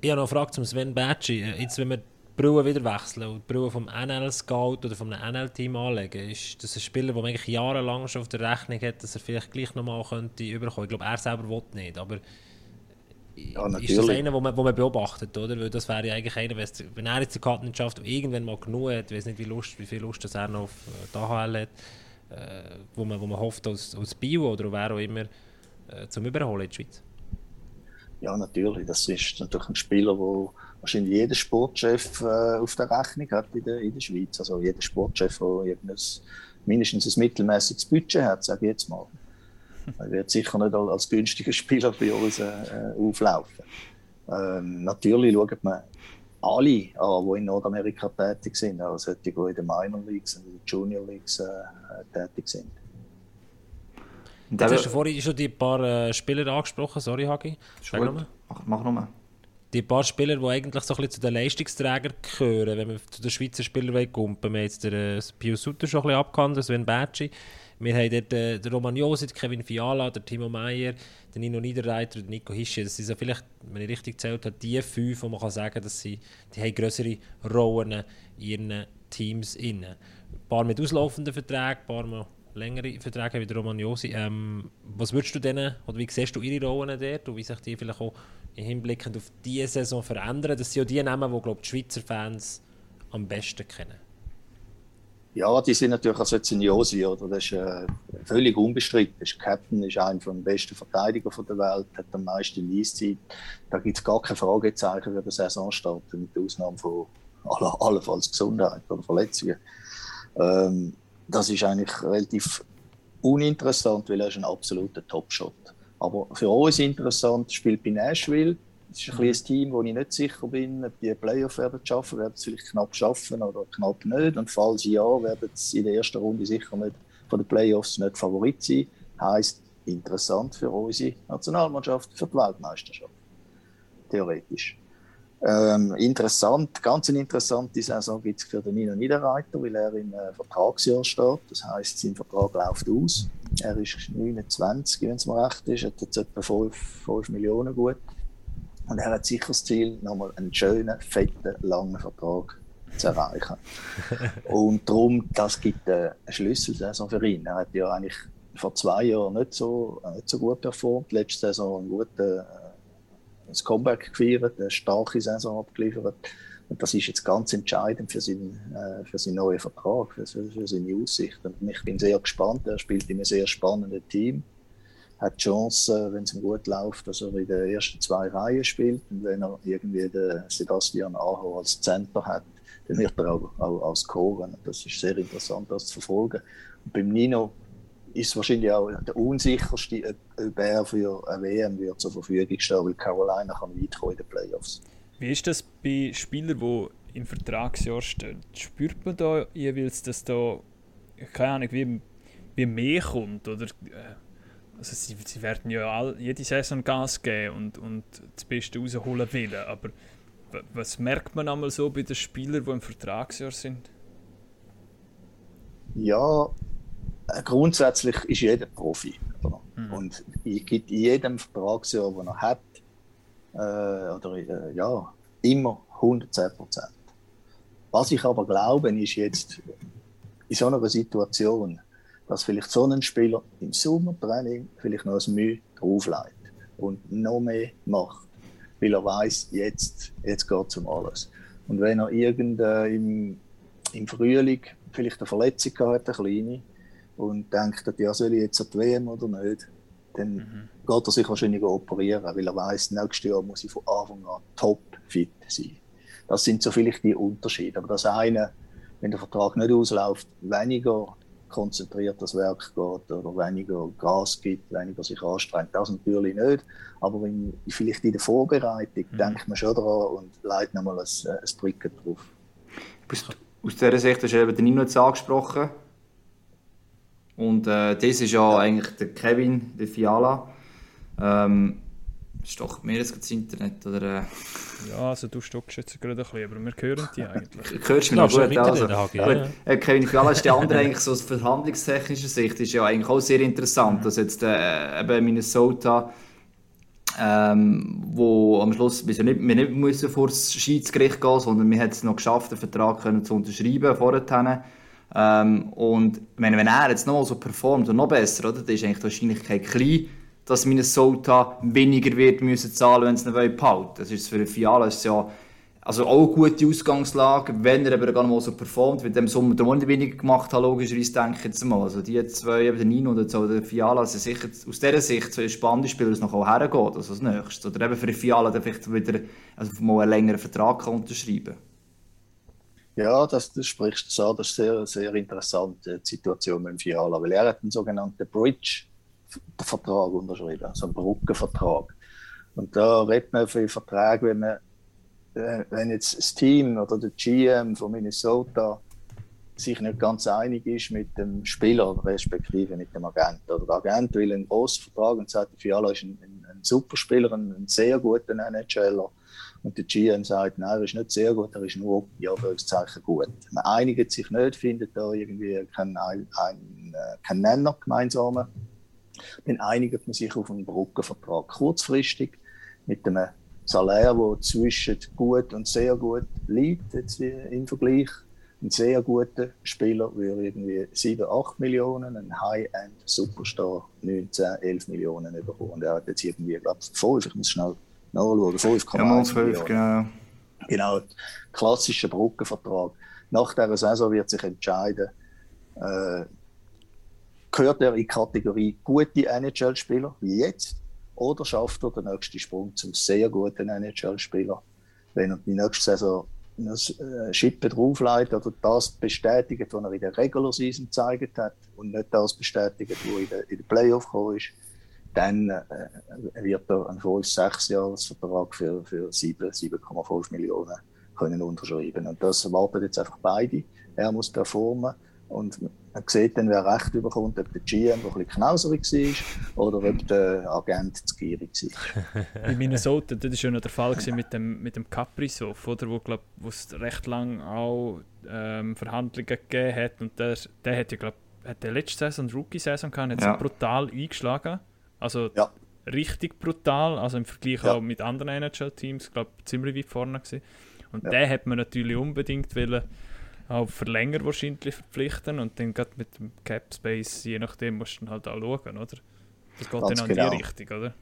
Ich habe noch eine Frage zum Sven Bacci. Äh, jetzt, wenn wir die Brille wieder wechseln und die Brille vom NL-Scout oder vom NL-Team anlegen, ist das ein Spieler, der man eigentlich jahrelang schon auf der Rechnung hat, dass er vielleicht gleich nochmal könnte überkommen. Ich glaube, er selber will nicht, aber ja, ist das einer, den man, man beobachtet, oder? Weil das wäre ja eigentlich einer, wenn er jetzt die Karte nicht schafft und irgendwann mal genug hat, ich weiß nicht, wie, Lust, wie viel Lust das er noch auf die AHL hat, äh, wo, man, wo man hofft, als, als Bio oder wer auch immer äh, zum Überholen in der Schweiz. Ja, natürlich. Das ist natürlich ein Spieler, der wahrscheinlich jeder Sportchef äh, auf der Rechnung hat in der, in der Schweiz. Also jeder Sportchef, der mindestens ein mittelmäßiges Budget hat, sage ich jetzt mal. Er wird sicher nicht als günstiger Spieler bei uns äh, auflaufen. Ähm, natürlich schaut man alle an, die in Nordamerika tätig sind, also die, die in den Minor Leagues und den Junior Leagues äh, tätig sind. Jetzt hast du vorhin schon die paar äh, Spieler angesprochen, sorry Hagi. Mach, mach nochmal. Die paar Spieler, die eigentlich so ein bisschen zu den Leistungsträgern gehören, wenn wir zu den Schweizer Spielern kumpen. Wir haben jetzt den äh, Pius Sutter schon ein bisschen abgehandelt, Sven Bacci. Wir haben dort äh, den Romagnosi, Kevin Fiala, der Timo Meyer, den Nino Niederreiter und Nico Hische. Das sind so vielleicht, wenn ich richtig gezählt habe, die fünf, wo man kann sagen kann, dass sie die haben größere Rollen in ihren Teams inne. Ein paar mit auslaufenden Verträgen, ein paar mit längere Verträge wie der Romagnosi. Ähm, was würdest du denen, oder wie siehst du ihre Rollen dort und wie sich die vielleicht auch im Hinblick auf diese Saison verändern? Das sind ja die Namen, die glaube die Schweizer Fans am besten kennen. Ja, die sind natürlich als Zeniosi, oder? Das ist äh, völlig unbestritten. Das ist Captain ist einer der besten Verteidiger der Welt, hat am meisten Eiszeit. Da gibt es gar keine Fragezeichen für den Saisonstart, mit Ausnahme von aller, allenfalls Gesundheit oder Verletzungen. Ähm, das ist eigentlich relativ uninteressant, weil er ist ein absoluter Top-Shot. Aber für uns interessant spielt bei Nashville Es ist ein, ein Team, wo ich nicht sicher bin, ob die Playoff werden schaffen, werden es vielleicht knapp schaffen oder knapp nicht. Und falls ja, werden sie in der ersten Runde sicher nicht von den Playoffs nicht Favorit sein. Heißt interessant für unsere Nationalmannschaft, für die Weltmeisterschaft. Theoretisch. Ähm, interessant, ganz eine interessante Saison gibt es für den Nino Niederreiter, weil er im äh, Vertragsjahr steht. Das heißt, sein Vertrag läuft aus. Er ist 29, wenn es mir recht ist, hat jetzt etwa 5, 5 Millionen gut. Und er hat sicher das Ziel, nochmal einen schönen, fetten, langen Vertrag zu erreichen. und darum, das gibt eine Schlüsselsaison für ihn. Er hat ja eigentlich vor zwei Jahren nicht so, nicht so gut performt. Letzte Saison einen guten äh, ein Comeback gefeiert, eine starke Saison abgeliefert. Und das ist jetzt ganz entscheidend für seinen, äh, für seinen neuen Vertrag, für, für seine Aussichten. Und ich bin sehr gespannt. Er spielt in einem sehr spannenden Team. Hat die Chance, wenn es ihm gut läuft, dass er in den ersten zwei Reihen spielt. Und wenn er irgendwie den Sebastian Aho als Center hat, dann wird er auch, auch, auch scoren. Das ist sehr interessant, das zu verfolgen. Und beim Nino ist wahrscheinlich auch der unsicherste, ob er für eine WM wird zur Verfügung stehen, weil Carolina kann weit kommen in den Playoffs. Wie ist das bei Spielern, die im Vertragsjahr stehen? Spürt man da jeweils, dass da, keine Ahnung, wie, wie mehr kommt? Oder, äh, also sie, sie werden ja all, jede Saison Gas geben und, und das Beste rausholen wollen, aber was merkt man einmal so bei den Spielern, die im Vertragsjahr sind? Ja, grundsätzlich ist jeder Profi. Mhm. Und es gibt in jedem Vertragsjahr, den er hat, äh, oder äh, ja, immer 110 Prozent. Was ich aber glaube, ist jetzt in so einer Situation, dass vielleicht so ein Spieler im Sommertraining vielleicht noch ein Mühe drauflegt und noch mehr macht, weil er weiß, jetzt, jetzt geht es um alles. Und wenn er irgend, äh, im, im Frühling vielleicht eine Verletzung hat, eine kleine, und denkt, ja, soll ich jetzt an die WM oder nicht, dann mhm. geht er sich wahrscheinlich operieren, weil er weiß, nächstes Jahr muss ich von Anfang an top fit sein. Das sind so vielleicht die Unterschiede. Aber das eine, wenn der Vertrag nicht ausläuft, weniger konzentriert das Werk geht oder weniger Gas gibt, weniger sich anstrengt. Das natürlich nicht. Aber in, vielleicht in der Vorbereitung mhm. denkt man schon daran und leitet nochmal ein, ein Bricken drauf. Aus dieser Sicht hast du eben Nino jetzt angesprochen. Und äh, das ist ja, eigentlich der Kevin, der Fiala. Ähm, Stockt mir jetzt das Internet? Oder, äh? Ja, also du stockst jetzt gerade ein bisschen, aber wir hören die eigentlich. Hörst du mich gut? Also, gut. Ja. Äh, Kevin Fiala ist der andere eigentlich so aus verhandlungstechnischer Sicht ist ja eigentlich auch sehr interessant, mhm. dass jetzt äh, eben Minnesota ähm, wo am Schluss wir nicht, wir nicht müssen vor das Schiedsgericht gehen, sondern wir haben es noch geschafft, den Vertrag können zu unterschreiben vorher. Ähm, und meine, wenn er jetzt noch so performt und noch besser, oder, dann ist eigentlich die Wahrscheinlichkeit klein, dass Minnesota weniger wird müssen zahlen, wenn sie ihn behalten Das ist für Fiala ist ja also auch eine gute Ausgangslage, wenn er aber gar mal so performt, wie dem Sommer der Monat weniger gemacht hat, logischerweise denke ich jetzt mal. Also die zwei, eben der Nino und der Fiala, sind sicher aus dieser Sicht so spannende Spieler, es noch auch hergeht, also das Nächste. Oder eben für Fiala dann vielleicht wieder also mal einen längeren Vertrag unterschreiben. Ja, das, das sprichst du an. Das ist sehr, sehr interessante Situation mit dem Fiala, weil er hat einen sogenannten Bridge-Vertrag unterschrieben, also einen Brückenvertrag. Und da redet man für Verträge, wenn, man, äh, wenn jetzt das Team oder der GM von Minnesota sich nicht ganz einig ist mit dem Spieler, respektive mit dem Agent. Oder der Agent will einen großen Vertrag und sagt, Fiala ist ein, ein, ein super Spieler, ein, ein sehr guter NHLer und der GM sagt, nein, er ist nicht sehr gut, er ist nur, ja, Anführungszeichen, gut. Man einigt sich nicht, findet da irgendwie keinen ein, ein, äh, kein Nenner gemeinsamen. Dann einigt man sich auf einen Brückenvertrag kurzfristig mit einem Salär, der zwischen gut und sehr gut liegt, jetzt im Vergleich. Ein sehr guter Spieler würde irgendwie 7, 8 Millionen, ein High-End-Superstar 19, 11 Millionen bekommen. Und er hat jetzt irgendwie, glaube ich, 5, ich muss schnell nachschauen. 5,1 ja, genau. Genau, klassischer Brückenvertrag. Nach dieser Saison wird sich entscheiden, äh, gehört er in die Kategorie gute NHL-Spieler, wie jetzt, oder schafft er den nächsten Sprung zum sehr guten NHL-Spieler, wenn er die nächste Saison eine äh, Schippe drauflegt oder das bestätigt, was er in der Regular Season gezeigt hat und nicht das bestätigt, was in der, in der Playoff gekommen ist, dann äh, wird er einen vollen Sechsjahresvertrag für, für 7,5 Millionen können unterschreiben. Und das erwarten jetzt einfach beide. Er muss performen und man sieht dann, wer Recht überkommt, ob der GM, der ein bisschen knauserig war, oder ob der Agent zu gierig war. In Minnesota, das war ja noch der Fall mit dem, mit dem Kaprizov, oder, wo glaub, es recht lange auch ähm, Verhandlungen gegeben hat. Und der, der hat ja, glaube hat der letzte Saison, Rookie-Saison gehabt, hat ja. brutal eingeschlagen. Also ja. richtig brutal, also im Vergleich ja. auch mit anderen NHL-Teams, glaube ziemlich weit vorne gewesen. Und ja. den hat man natürlich unbedingt wollen, auch für länger wahrscheinlich verpflichten und dann gerade mit dem Cap Space, je nachdem, musst du dann halt auch schauen, oder? Das geht Ganz dann in genau. die Richtung, oder?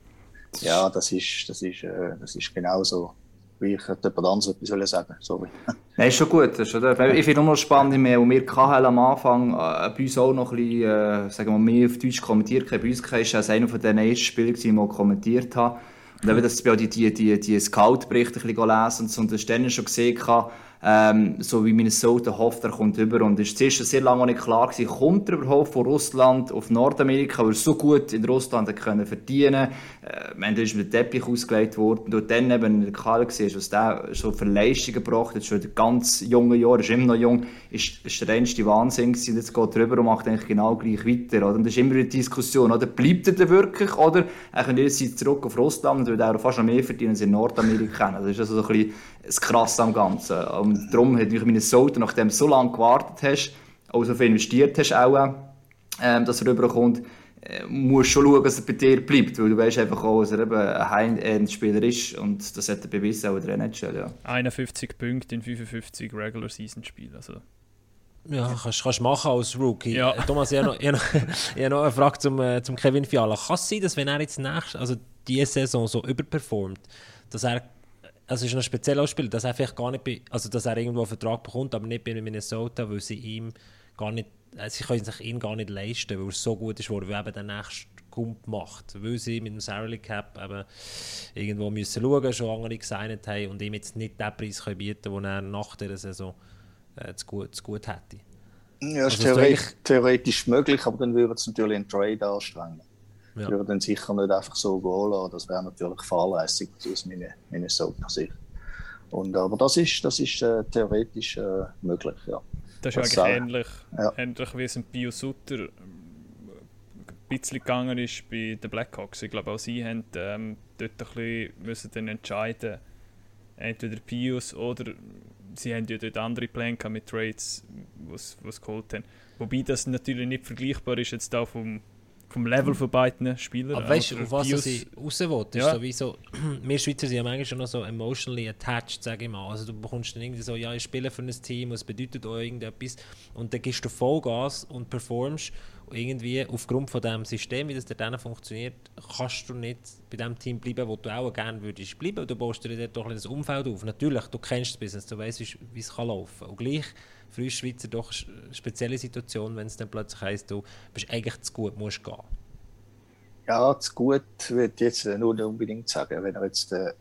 Ja, das ist, das ist, äh, das ist genau so. Wie ich hätte jemand anderes etwas sagen Sorry. Nein, ist schon gut. Ist, oder? Ich finde es noch spannend, und wir KHL am Anfang äh, bei uns auch noch ein bisschen, äh, sagen wir mehr auf Deutsch kommentiert haben. Bei uns war es einer von den ersten Spielen, die ich kommentiert habe. Und eben, dass ich die, die, die, die Scout-Berichte ein bisschen lesen und so, und das dann schon gesehen habe, ähm, so wie Minnesota hofft, er kommt über. Und es war sehr lange nicht klar, gewesen, kommt er überhaupt von Russland auf Nordamerika, weil er so gut in Russland können verdienen äh, Man ist mit Teppich ausgelegt worden. Und dann eben der Kalle gesehen, was der so für Leistungen gebracht hat, schon in ganz jungen Jahren, ist immer noch jung, ist, ist der reinste Wahnsinn gewesen. Jetzt geht er rüber und macht eigentlich genau gleich weiter. Oder? Und das ist immer eine Diskussion, oder? Bleibt er denn wirklich, oder? Er kann jetzt zurück auf Russland würde auch fast noch mehr verdienen als in Nordamerika. Das ist also so ein bisschen das Krasse am Ganzen. Und darum hat mich Minnesota, nachdem du so lange gewartet hast, auch so viel investiert hast, auch, ähm, dass er rüberkommt, äh, musst schon schauen, dass er bei dir bleibt, weil du weißt einfach auch, dass er eben ein High-End-Spieler ist und das hat er bewiesen auch in der NHL, ja. 51 Punkte in 55 Regular-Season-Spielen, also... Ja, kannst du machen als Rookie. Ja. Thomas, ich habe noch, ich noch, ich habe noch eine Frage zum, äh, zum Kevin Fiala. Kann es sein, dass wenn er jetzt nächst, also diese Saison so überperformt, dass er also ist noch speziell ausspielt, dass er vielleicht gar nicht bei, also dass er irgendwo einen Vertrag bekommt, aber nicht bei Minnesota, weil sie ihm gar nicht, äh, sie können sich ihn gar nicht leisten, weil er so gut ist, wo er eben den nächsten Kump macht, weil sie mit dem Salary Cap eben irgendwo müssen schauen, schon andere gesigned haben und ihm jetzt nicht den Preis können bieten, den er nach dieser Saison äh, zu, gut, zu gut hätte. Ja, ist also theoretisch, theoretisch möglich, aber dann würde es natürlich einen Trade anstrengen. Ja. Ich würde dann sicher nicht einfach so gehen lassen. Das wäre natürlich fahrlässig aus meiner Minnesota-Sicht. Und, aber das ist, das ist äh, theoretisch äh, möglich, ja. Das ist das eigentlich ähnlich, ja. ähnlich wie es ein Bio Sutter ähm, ein bisschen gegangen ist bei den Blackhawks. Ich glaube, auch sie haben ähm, dort ein bisschen müssen dann entscheiden, entweder Pius oder sie haben ja dort andere Pläne mit Trades, was was geholt haben. Wobei das natürlich nicht vergleichbar ist jetzt da vom vom Level von beiden Spielern. Aber weißt du, auf was sie raus will, ist ja. sowieso, wir Schweizer sind ja manchmal schon noch so emotionally attached, sage ich mal. Also du bekommst dann irgendwie so, ja, ich spiele für ein Team, es bedeutet auch irgendetwas und dann gibst du Vollgas und performst und irgendwie aufgrund von dem System, wie das dann funktioniert, kannst du nicht bei dem Team bleiben, wo du auch gerne würdest bleiben. Du baust dir dort doch ein Umfeld auf. Natürlich, du kennst das Business, du weißt, wie es laufen kann. Und gleich für uns Schweizer doch eine spezielle Situation, wenn es dann plötzlich heisst, du bist eigentlich zu gut, musst gehen. Ja, zu gut würde ich jetzt nur nicht unbedingt sagen. Wenn er jetzt äh,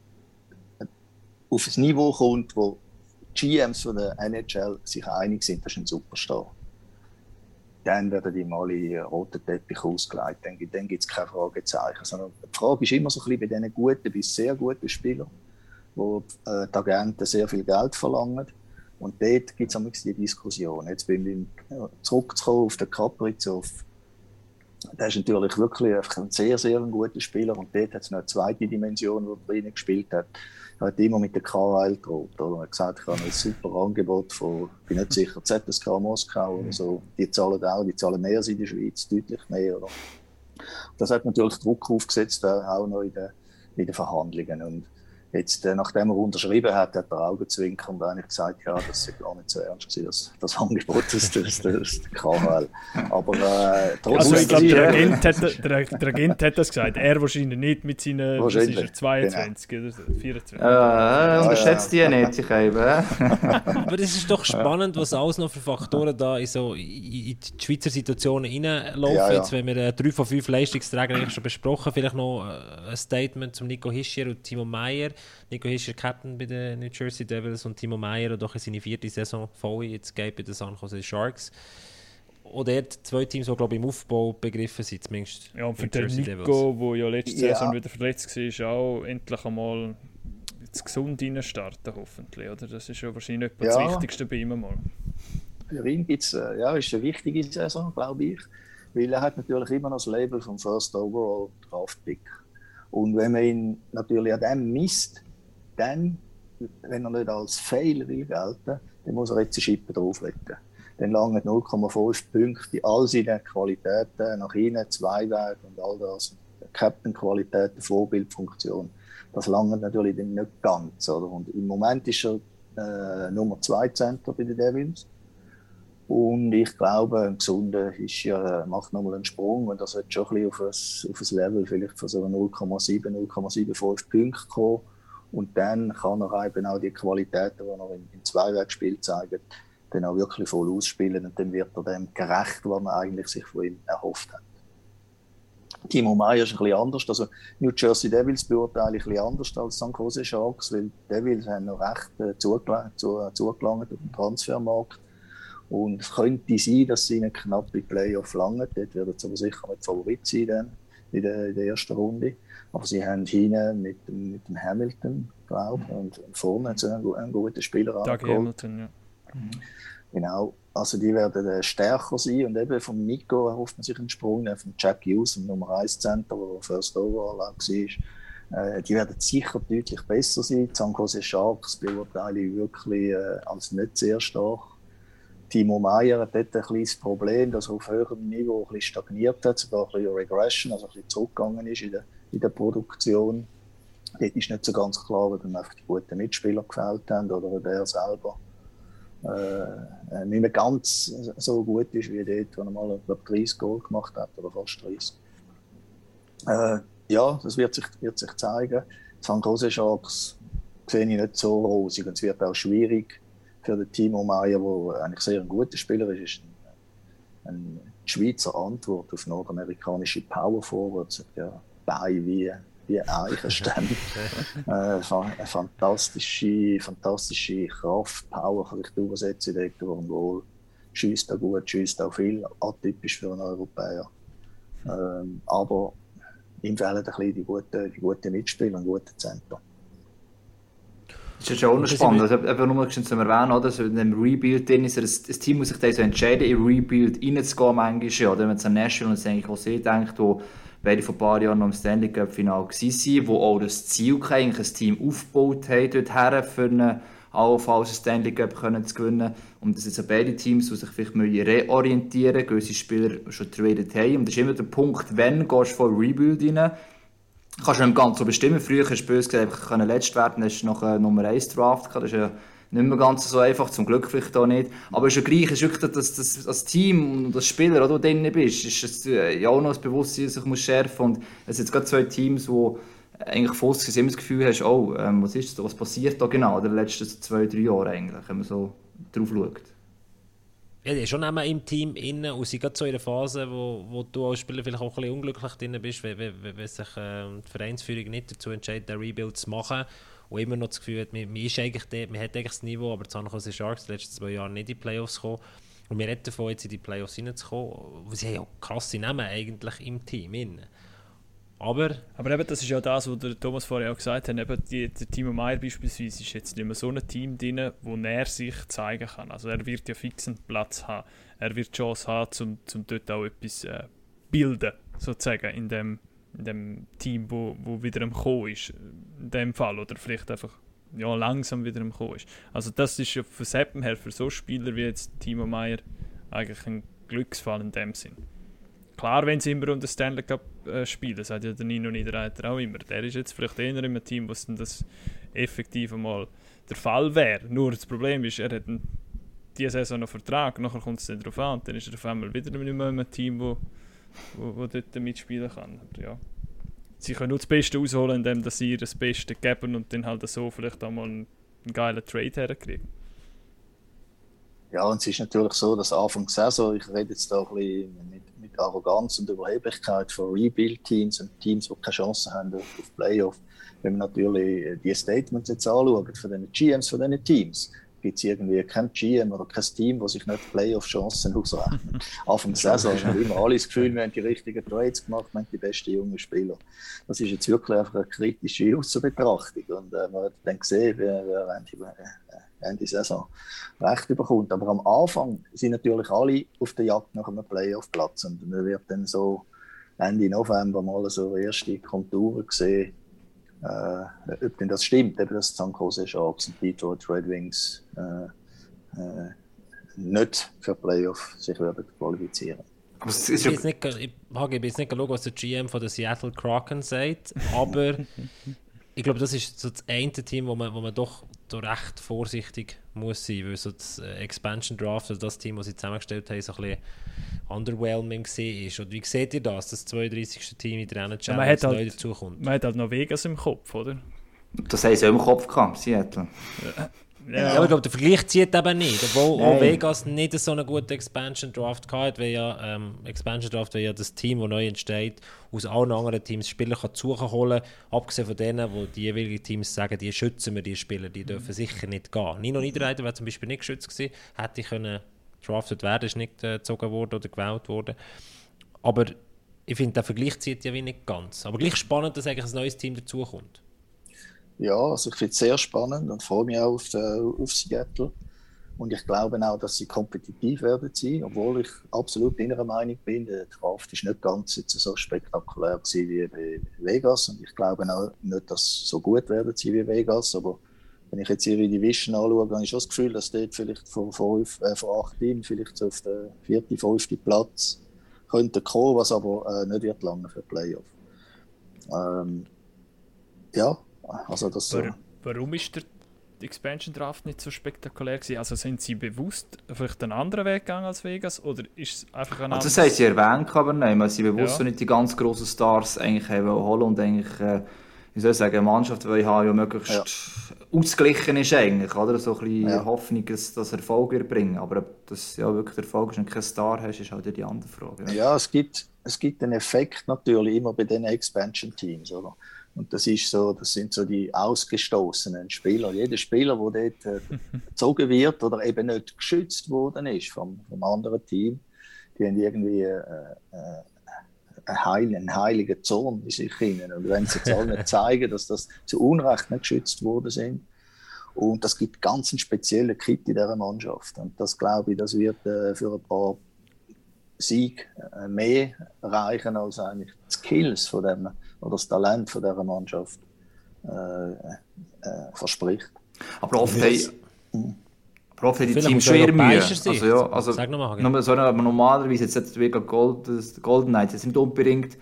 auf ein Niveau kommt, wo GMs von der NHL sich einig sind, das ist ein Superstar. Dann werden die mal in roten Teppich ausgelegt. Dann, dann gibt es keine Fragezeichen. Sondern die Frage ist immer so ein bisschen bei diesen guten bis sehr guten Spielern, wo äh, die Agenten sehr viel Geld verlangen und dort gibt es die Diskussion. Jetzt bin ich zurückzukommen auf den Kaprizov. Der ist natürlich wirklich ein sehr, sehr guter Spieler. Und dort hat es noch eine zweite Dimension, die er gespielt hat. Er hat immer mit der KHL gedroht. Er hat gesagt, ich habe ein super Angebot von, ich bin nicht sicher, ZSK Moskau oder so. Die zahlen auch, die zahlen mehr als in der Schweiz, deutlich mehr. Oder? Das hat natürlich Druck aufgesetzt, auch noch in den, in den Verhandlungen. Und Jetzt, äh, nachdem er unterschrieben hat, hat er Augenzwinkern eigentlich gesagt, ja, das ist gar nicht so ernst gewesen, das, das Angebot des, des, des KHL. Aber äh, trotzdem... Also ich glaube, der, Agent hat, der, der Agent hat das gesagt, er wahrscheinlich nicht mit seinen wahrscheinlich. 22 genau. oder 24. Äh, unterschätzt die nicht, ich eben. Aber es ist doch spannend, was alles noch für Faktoren da in, so, in die Schweizer Situationen reinlaufen. Ja, ja. Jetzt, wenn wir äh, drei von fünf Leistungsträger schon besprochen, vielleicht noch äh, ein Statement zum Nico Hischier und Timo Meyer. Nico Hischer Captain bei den New Jersey Devils und Timo Meyer, der doch in seine vierte Saison voll jetzt geht bei den San Jose Sharks. auch dort zwei Teams, die glaube ich, im Aufbau begriffen sind, zumindest. Ja, und für den Nico, der ja letzte ja. Saison wieder verletzt war, auch endlich einmal jetzt gesund starten hoffentlich, oder? Das ist ja wahrscheinlich ja. das Wichtigste bei ihm mal. Für ihn gibt's, äh, ja, ist eine wichtige Saison, glaube ich, weil er hat natürlich immer noch das Label vom First Overall Draft Pick. Und wenn man ihn natürlich an dem misst, dann, wenn er nicht als Fail will gelten, dann muss er jetzt eine Schippe drauflegen. Dann lange 0,5 Punkte, all seine Qualitäten nach innen, Zweiweg und all das, Captain-Qualitäten, Vorbildfunktion das lange natürlich nicht ganz. Oder? Und im Moment ist er äh, Nummer 2 Center bei den Devils. Und ich glaube, ein Gesunder ist ja, macht nochmal einen Sprung und das wird schon ein bisschen auf ein, auf ein Level vielleicht von so 0,7, 0,75 Punkten kommen. Und dann kann er eben auch die Qualitäten, die er im, im Zweiwegspiel zeigt, dann auch wirklich voll ausspielen und dann wird er dem gerecht, was man eigentlich sich von ihm erhofft hat. Timo Meyer ist ein bisschen anders. Also New Jersey Devils beurteile ich ein bisschen anders als San Jose Sharks, weil die Devils haben noch recht äh, äh, zugelangt auf dem Transfermarkt. Und es könnte sein, dass sie einen knappe Playoff langen. Dort werden sie aber sicher mit Favorit sein dann in der, in der ersten Runde. Aber sie haben hinten mit, mit dem Hamilton, glaube ich, und vorne einen, einen guten Spieler Doug Hamilton, ja. Mhm. Genau. Also die werden äh, stärker sein und eben vom Nico erhofft man sich einen Sprung, äh, von Jack Hughes, dem Nummer 1 Center, der First Overall war. Äh, die werden sicher deutlich besser sein. Die San Jose Sharks beurteile ich wirklich als nicht sehr stark. Timo Meyer hat dort ein kleines Problem, dass er auf höherem Niveau ein bisschen stagniert hat, sogar ein bisschen Regression, also ein bisschen zurückgegangen ist in der, in der Produktion. Dort ist nicht so ganz klar, ob ihm einfach die guten Mitspieler gefällt haben oder ob er selber äh, nicht mehr ganz so gut ist wie dort, wo er mal glaub, 30 Goal gemacht hat oder fast 30. Äh, ja, das wird sich, wird sich zeigen. San Jose Sharks sehe ich nicht so rosig und es wird auch schwierig für den Timo Meyer, der eigentlich sehr ein guter Spieler ist, ist ein, ein Schweizer Antwort auf nordamerikanische Power Forwards, ja, Beine wie wie Eichenstämme. äh, eine fantastische, fantastische Kraft, Power kann ich übersetzen in der wohl schießt auch gut, schießt auch viel, atypisch für einen Europäer. Ähm, aber ihm fehlen ein bisschen die guten, die guten Mitspieler und guten Zentren. Das ist ja auch noch spannend. Also, einfach nur zu erwähnen, oder? So in einem Rebuild drin ist, ein, ein Team muss sich so entscheiden, in Rebuild reinzugehen, manchmal, oder? Wenn man an Nashville und auch sehr denkt, wo beide vor ein paar Jahren noch im Stanley Cup Final waren, wo auch das Ziel eigentlich ein Team aufgebaut haben, dorthin für eine allenfalls Stanley Cup können zu gewinnen. Und das sind so beide Teams, die sich vielleicht reorientieren müssen, gewisse Spieler schon tradet haben. Und das ist immer der Punkt, wenn gehst du voll Rebuild rein, kannst du nicht ganz so bestimmen. Früher hast du böse gesagt, letzt werden, hast du noch eine Nummer 1 Draft gehabt. Das ist ja nicht mehr ganz so einfach, zum Glück vielleicht auch nicht. Aber es ist ja gleich, es ist wirklich das, das, das Team und das Spieler, wo du drin bist, ist es äh, ja auch noch das Bewusstsein, das sich muss schärfen Und es sind jetzt gerade zwei Teams, wo eigentlich fast immer das Gefühl hast, oh, ähm, was ist da, was passiert da genau in den letzten zwei, drei Jahren eigentlich, wenn man so drauf schaut. Ja, die ist schon immer im Team innen und sie gerade so in einer Phase, wo, wo du als Spieler vielleicht auch ein bisschen unglücklich drin bist, wenn, wenn, wenn sich äh, die Vereinsführung nicht dazu entscheidet, den Rebuild zu machen und immer noch das Gefühl hat, man, man, ist eigentlich dort, man hat eigentlich das Niveau, aber San Jose Sharks die letzten zwei Jahre nicht in die Playoffs gekommen. Und wir reden davon, jetzt in die Playoffs hineinzukommen. Sie haben ja krasse Namen eigentlich im Team. Innen. Aber, aber eben, das ist ja das, was der Thomas vorher auch gesagt hat. Eben die, der Timo Meyer beispielsweise ist jetzt nicht mehr so ein Team drin, wo er sich zeigen kann. Also er wird ja fix einen Platz haben. Er wird Chance haben, um, um dort auch etwas äh, bilden, sozusagen, in dem, in dem Team, wo, wo wieder am Kommen ist, in dem Fall, oder vielleicht einfach ja, langsam wieder am Kommen ist. Also das ist ja für Seppen her, für so Spieler wie jetzt Timo Meyer, eigentlich ein Glücksfall in dem Sinn. Klar, wenn sie immer den Stanley Cup äh, spielen, sagt ja der Nino Niederreiter auch immer. Der ist jetzt vielleicht eher in einem Team, wo das effektiv einmal der Fall wäre. Nur das Problem ist, er hat diese Saison noch Vertrag, nachher kommt es nicht darauf an, dann ist er auf einmal wieder nicht mehr in einem Team, wo wo, wo dort mitspielen kann. Aber ja. Sie können nur das Beste ausholen, indem sie das Beste geben und dann halt so vielleicht auch mal einen, einen geilen Trade herkriegen. Ja, und es ist natürlich so, dass Anfang der Saison, ich rede jetzt da ein bisschen mit, mit Arroganz und Überheblichkeit von Rebuild-Teams und Teams, die keine Chance haben auf, auf Playoff, wenn wir natürlich die Statements jetzt anschauen von den GMs von diesen Teams, gibt es irgendwie kein GM oder kein Team, das sich nicht Playoff-Chancen ausrechnet. Anfang der Saison haben immer alle das Gefühl, wir haben die richtigen Trades gemacht, wir haben die besten jungen Spieler. Das ist jetzt wirklich einfach eine kritische Außenbetrachtung. Und äh, man hat dann gesehen, wer, wer Ende, äh, Ende Saison recht bekommt. Aber am Anfang sind natürlich alle auf der Jagd nach einem Playoff-Platz. Und man wird dann so Ende November mal so erste Konturen sehen, äh, ob denn das stimmt, eben, dass San Jose Sharks und Detroit Red Wings äh, äh, nicht für Playoff sich werden qualifizieren. Aber es ist ich, jetzt nicht, ich habe jetzt nicht geschaut, was der GM von der Seattle Kraken sagt, aber ich glaube, das ist so das eine Team, wo man, wo man doch so recht vorsichtig muss sein, weil so das äh, Expansion Draft, also das Team, das sie zusammengestellt haben, so ein bisschen underwhelming war. Und wie seht ihr das, das 32. Team in der NHL, ja, halt, neu dazukommt? Man hat halt noch Vegas im Kopf, oder? Das haben sie auch im Kopf gehabt, Seattle. Ja. Ja. aber ich glaube, der Vergleich zieht eben nicht. Obwohl auch Vegas nicht so einen guten Expansion Draft hatte, weil ja ähm, Expansion Draft weil ja das Team, das neu entsteht, aus allen anderen Teams Spieler kann suchen holen, abgesehen von denen, wo die jeweiligen Teams sagen, die schützen wir, die Spieler, die dürfen sicher nicht gehen. Nino Niederreiter wäre zum Beispiel nicht geschützt gewesen, hätte ich können drafted werden, ist nicht äh, gezogen worden oder gewählt worden. Aber ich finde, der Vergleich zieht ja wie nicht ganz. Aber gleich spannend, dass eigentlich ein neues Team dazukommt. Ja, also ich finde es sehr spannend und freue mich auch auf, äh, auf Seattle. Und ich glaube auch, dass sie kompetitiv werden sein, obwohl ich absolut innerer Meinung bin, der Draft ist nicht ganz jetzt so spektakulär wie bei Vegas. Und ich glaube auch nicht, dass sie so gut werden sein wie Vegas. Aber wenn ich jetzt ihre Division anschaue, habe ich schon das Gefühl, dass dort vielleicht von, fünf, äh, von acht Teams vielleicht so auf den vierten, fünften Platz könnte kommen, was aber äh, nicht wird lange für Playoff. Ähm, ja, also das, Warum, warum ist der Expansion Draft nicht so spektakulär gewesen? Also sind sie bewusst vielleicht einen anderen Weg gegangen als Vegas oder ist es einfach ein also Das haben sie erwähnt, aber nein, weil sie bewusst ja. nicht die ganz großen Stars eigentlich haben holen und eigentlich, äh, wie soll ich sagen, eine Mannschaft, die haben ja möglichst ja. ausgeglichen ist eigentlich, oder? So ein bisschen ja. Hoffnung, dass das Erfolg wird bringen. Aber ob das ja wirklich der Erfolg ist und keinen Star hast, ist halt die andere Frage. Ja, ja es, gibt, es gibt einen Effekt natürlich immer bei den Expansion Teams, oder? Und das ist so, das sind so die ausgestoßenen Spieler. Jeder Spieler, der dort äh, gezogen wird oder eben nicht geschützt worden ist vom, vom anderen Team, die haben irgendwie äh, äh, einen, heiligen, einen heiligen Zorn in sich hinein. Und wenn sie jetzt nicht zeigen, dass das zu Unrecht nicht geschützt worden sind, und das gibt ganz einen speziellen Kit in dieser Mannschaft. Und das glaube ich, das wird äh, für ein paar Sieg äh, mehr reichen als eigentlich die Skills von dem oder das Talent von dieser Mannschaft äh, äh, verspricht. Aber oft haben aber die Teams schwer Mühe. Also, ja, also, Sag nochmal. So, normalerweise jetzt wie Gold, Golden Knights jetzt nicht unbedingt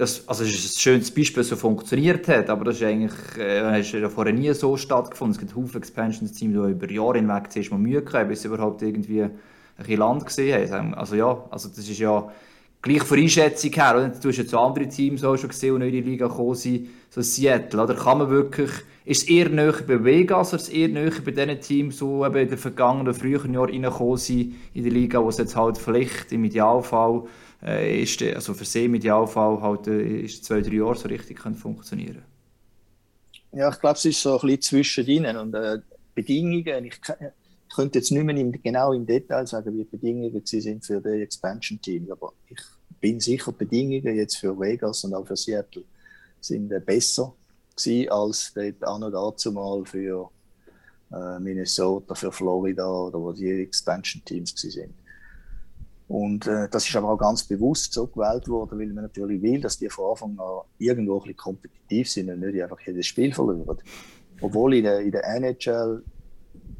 also es ist ein schönes Beispiel, dass es so funktioniert hat, aber das ist eigentlich, äh, ist ja vorher nie so stattgefunden. Es gibt Haufen Expansions-Teams, die über Jahre hinweg zuerst mal Mühe hatten, bis sie überhaupt irgendwie ein Land gesehen haben. Also ja, also das ist ja gleich von Einschätzung her, oder? du hast jetzt so andere Teams auch schon gesehen, die in die Liga gekommen sind, so Seattle, oder? Kann man wirklich, ist es eher näher bei Vegas oder ist es eher näher bei diesen Teams, die eben in den vergangenen, früheren Jahren reingekommen sind in die Liga, wo es jetzt halt vielleicht im Idealfall äh, ist, also für sie im Idealfall halt äh, ist zwei, drei Jahre so richtig können funktionieren Ja, ich glaube, es ist so ein bisschen zwischen ihnen und äh, Bedingungen, ich, ich könnte jetzt nicht mehr im, genau im Detail sagen, wie die Bedingungen sind für das Expansion Team, aber ich bin sicher, die Bedingungen jetzt für Vegas und auch für Seattle sind äh, besser gewesen als dort an und dazu mal für äh, Minnesota, für Florida oder wo die Expansion Teams sind. Und äh, das ist aber auch ganz bewusst so gewählt worden, weil man natürlich will, dass die von Anfang an irgendwo ein bisschen kompetitiv sind und nicht einfach jedes Spiel verlieren. Obwohl in der, in der NHL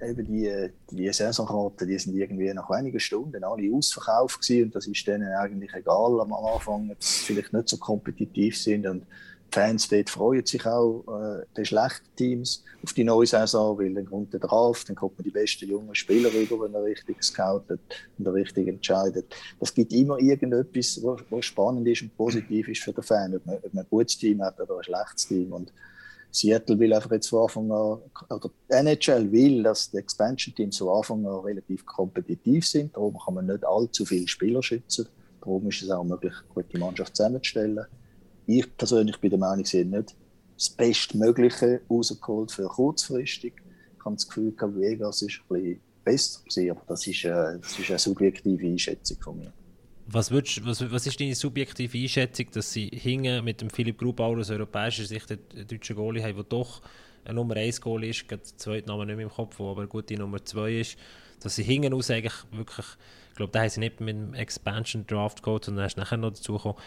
eben die, die Saisonkarten, die sind irgendwie nach wenigen Stunden alle ausverkauft gewesen und das ist denen eigentlich egal am Anfang, dass sie vielleicht nicht so kompetitiv sind und die Fans dort freuen sich auch, äh, die schlechten Teams, auf die neue Saison, weil dann kommt der Draft, dann kommt man die besten jungen Spieler rüber, wenn er richtig scoutet und richtig entscheidet. Das gibt immer irgendetwas, was spannend ist und positiv ist für den Fan, ob man, ob man ein gutes Team hat oder ein schlechtes Team. Und Seattle will einfach jetzt von Anfang an, oder NHL will, dass die Expansion-Teams von Anfang an relativ kompetitiv sind. Darum kann man nicht allzu viele Spieler schützen. Darum ist es auch möglich, eine gute Mannschaft zusammenzustellen. Ich persönlich bin der Meinung, sie haben nicht das Bestmögliche rausgeholt für kurzfristig. Ich habe das Gefühl, Vegas ist ein bisschen besser gewesen, aber das ist, äh, das ist eine subjektive Einschätzung von mir. Was, würdest, was, was ist deine subjektive Einschätzung, dass sie hingen mit dem Philipp Grubauer aus europäischer Sicht den deutschen Goalie haben, der doch ein Nummer 1 Goalie ist, der zweite Name nicht mehr im Kopf, aber gut die Nummer 2 ist, dass sie hingen aus eigentlich wirklich, ich glaube, da haben sie nicht mit dem Expansion Draft geholt, sondern erst nachher noch dazu gekommen,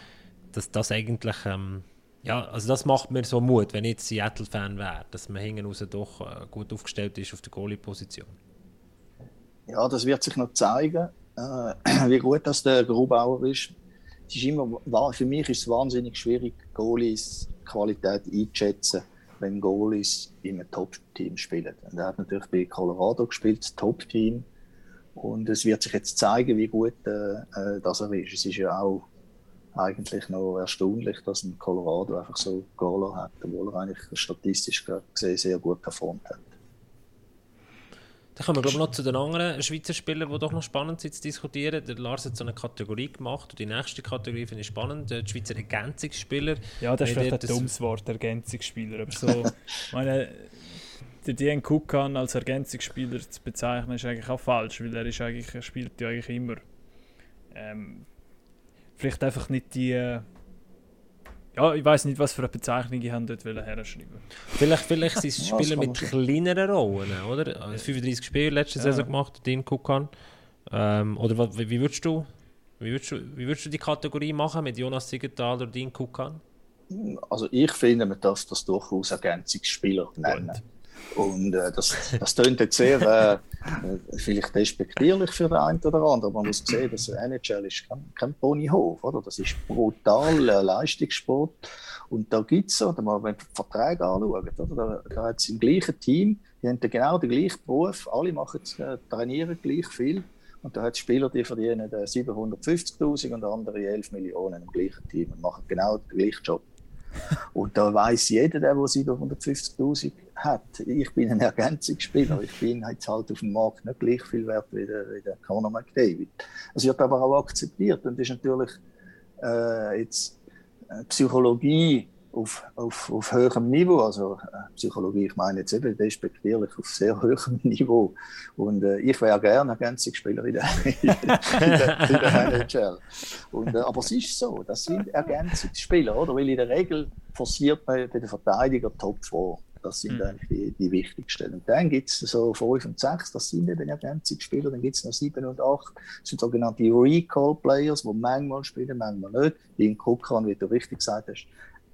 dass das eigentlich, ähm, ja, also das macht mir so Mut, wenn ich jetzt Seattle-Fan wäre, dass man hinten raus doch äh, gut aufgestellt ist auf der Goalie-Position. Ja, das wird sich noch zeigen, äh, wie gut das der Grubauer ist. Es ist immer, für mich ist es wahnsinnig schwierig, Goalies Qualität einzuschätzen, wenn Goalies in einem Top-Team spielen. Und er hat natürlich bei Colorado gespielt, Top-Team. Und es wird sich jetzt zeigen, wie gut äh, äh das er ist. Es ist ja auch eigentlich noch erstaunlich, dass ein Colorado einfach so Goaler hat, obwohl er eigentlich statistisch gesehen sehr gut performt hat. Dann kommen wir glaube noch zu den anderen Schweizer Spielern, die doch noch spannend sind zu diskutieren. Der Lars hat so eine Kategorie gemacht und die nächste Kategorie finde ich spannend, die Schweizer Ergänzungsspieler. Ja, das ist vielleicht ein dummes Wort, Ergänzungsspieler, aber so, meine, der Dean Kukan als Ergänzungsspieler zu bezeichnen, ist eigentlich auch falsch, weil er, ist eigentlich, er spielt ja eigentlich immer. Ähm, vielleicht einfach nicht die. Ja, ich weiß nicht, was für eine Bezeichnung ich dort herschreiben Vielleicht, vielleicht sind es Spieler mit kleineren Rollen, oder? Also 35 Spiele letzte ja. Saison gemacht, Dean Kukan. Ähm, oder wie, wie, würdest du, wie, würdest du, wie würdest du die Kategorie machen mit Jonas Siegenthaler oder Dean Kukan? Also ich finde, man darf das durchaus Ergänzungsspieler nennen. Gut. Und äh, das, das klingt jetzt sehr äh, vielleicht despektierlich für den einen oder anderen, aber man muss sehen, dass NHL ist kein, kein Ponyhof, oder? Das ist brutal äh, Leistungssport. Und da gibt es, wenn man die Verträge anschaut, oder? da, da hat es im gleichen Team, die haben genau den gleichen Beruf, alle machen, äh, trainieren gleich viel. Und da hat es Spieler, die verdienen 750.000 äh, und andere 11 Millionen im gleichen Team und machen genau den gleichen Job. Und da weiß jeder, der, der 750.000 hat, ich bin ein Ergänzungsspieler. Ich bin jetzt halt auf dem Markt nicht gleich viel wert wie der, wie der Conor McDavid. Es wird aber auch akzeptiert und ist natürlich äh, jetzt äh, Psychologie auf, auf, auf höherem Niveau, also äh, Psychologie, ich meine jetzt eben despektierlich, auf sehr hohem Niveau. Und äh, ich wäre gerne Ergänzungsspieler in der, in der, in der NHL. Und, äh, aber es ist so, das sind Ergänzungsspieler, oder? Weil in der Regel forciert man bei den Verteidiger Top 4. Das sind mhm. eigentlich die, die wichtigsten. Und dann gibt es so 5 und 6, das sind eben Ergänzungsspieler. Dann gibt es noch 7 und 8, das sind sogenannte Recall-Players, die manchmal spielen, manchmal nicht. Wie in Kukan, wie du richtig gesagt hast,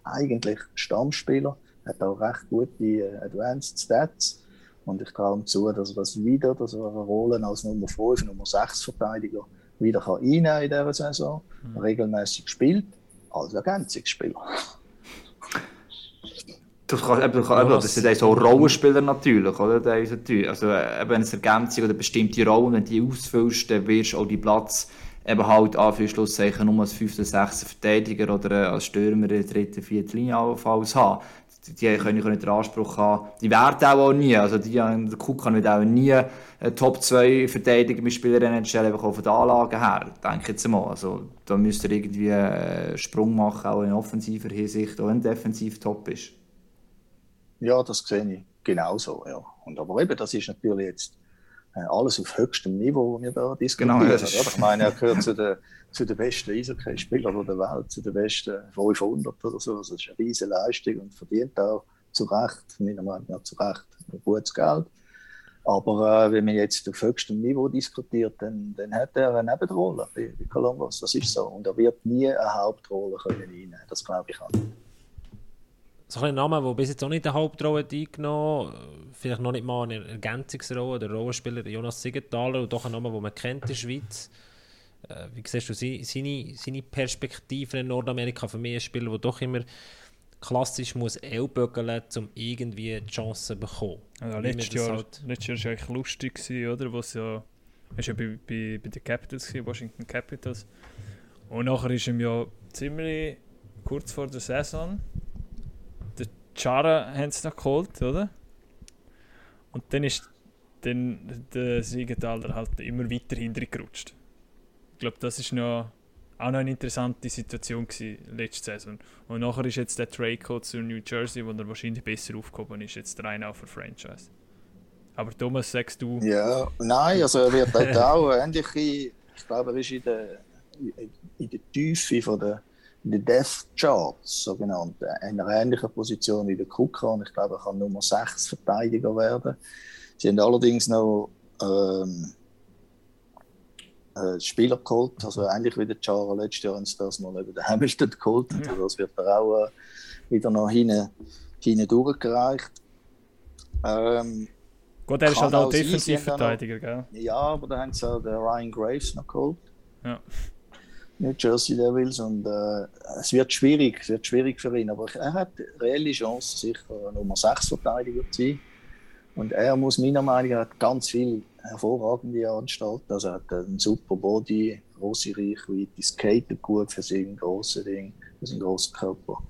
eigentlich Stammspieler, hat auch recht gute äh, Advanced Stats. Und ich traue ihm zu, dass er das wieder, dass er eine Rolle als Nummer 5, Nummer 6 Verteidiger wieder kann einnehmen in dieser Saison, mhm. regelmäßig spielt, als Ergänzungsspieler. Das, kann, eben, kann, das sind so Rollenspieler natürlich, oder? Also eben eine Ergänzung oder bestimmte Rollen, wenn du die ausfüllst, dann wirst du auch die Platz eben halt Anführungszeichen nur als fünfter, sechster Verteidiger oder äh, als Stürmer in der dritten, vierten Linie allenfalls haben. Die können nicht den Anspruch haben, die werden auch, nie, also die, der Kukan wird auch nie äh, Top 2 Verteidiger mit Spieler NHL einfach auf der Anlage her, denke ich jetzt mal. Also da müsst ihr irgendwie einen Sprung machen, auch in offensiver Hinsicht, auch wenn defensiv top ist. Ja, das sehe ich genauso, ja. Und aber eben, das ist natürlich jetzt äh, alles auf höchstem Niveau, was wir da diskutieren. Genau, ja, ich meine, er gehört zu den, zu den besten Eishockey-Spielern der Welt, zu den besten 500 oder so. Das ist eine riesige Leistung und verdient auch zu Recht, meiner Meinung nach zu Recht, gutes Geld. Aber äh, wenn man jetzt auf höchstem Niveau diskutiert, dann, dann hat er eine Nebenrolle bei, bei Columbus. Das ist so. Und er wird nie eine Hauptrolle können einnehmen. Das glaube ich auch nicht so ein Name, der bis jetzt auch nicht eine Hauptrolle eingenommen hat, vielleicht noch nicht mal eine Ergänzungsrolle, der Rollenspieler Jonas Siegenthaler und doch ein Name, den man kennt in der Schweiz. Äh, wie siehst du seine, seine Perspektive in Nordamerika? Für mich ein Spieler, der doch immer klassisch muss ellbögeln um irgendwie die Chance zu bekommen. Also letztes, Jahr, halt letztes Jahr war es eigentlich lustig, gewesen, oder? Was ja, ist ja bei, bei, bei den Capitals, gewesen, Washington Capitals. Und nachher ist ihm ja ziemlich kurz vor der Saison Chara haben sie noch geholt, oder? Und dann ist dann der Siegenthaler halt immer weiter hintergerutscht. Ich glaube, das ist noch, auch noch eine interessante Situation gewesen, letzte Saison. Und nachher ist jetzt der Trade zu New Jersey, wo er wahrscheinlich besser aufgehoben ist, jetzt der eine auf der Franchise. Aber Thomas, sagst du? Ja, nein, also er wird dort auch ähnliche, ich glaube, er ist in der, in der Tiefe von der, in der Death Charts, so genannt, in einer ähnlichen Position wie der Kuka und ich glaube, er kann Nummer 6 Verteidiger werden. Sie haben allerdings noch ähm, äh, Spieler geholt, also ähnlich wie der Chara letztes Jahr haben sie das mal über den Hamilton geholt. Ja. Also das wird er auch äh, wieder noch hinten, hinten durchgereicht. Ähm, Gut, er ist halt auch Defensivverteidiger, gell? Ja, aber da haben sie auch den Ryan Graves noch geholt. Ja. New Jersey Devils und äh, es wird schwierig, es wird schwierig für ihn, aber er hat reelle Chance, sicher Nummer 6 Verteidiger zu sein. Und er muss meiner Meinung nach ganz viel hervorragende Anstalten. Also er hat einen super Body, große Reichweite, skatet gut für sein grosses Ding, für seinen grossen Körper.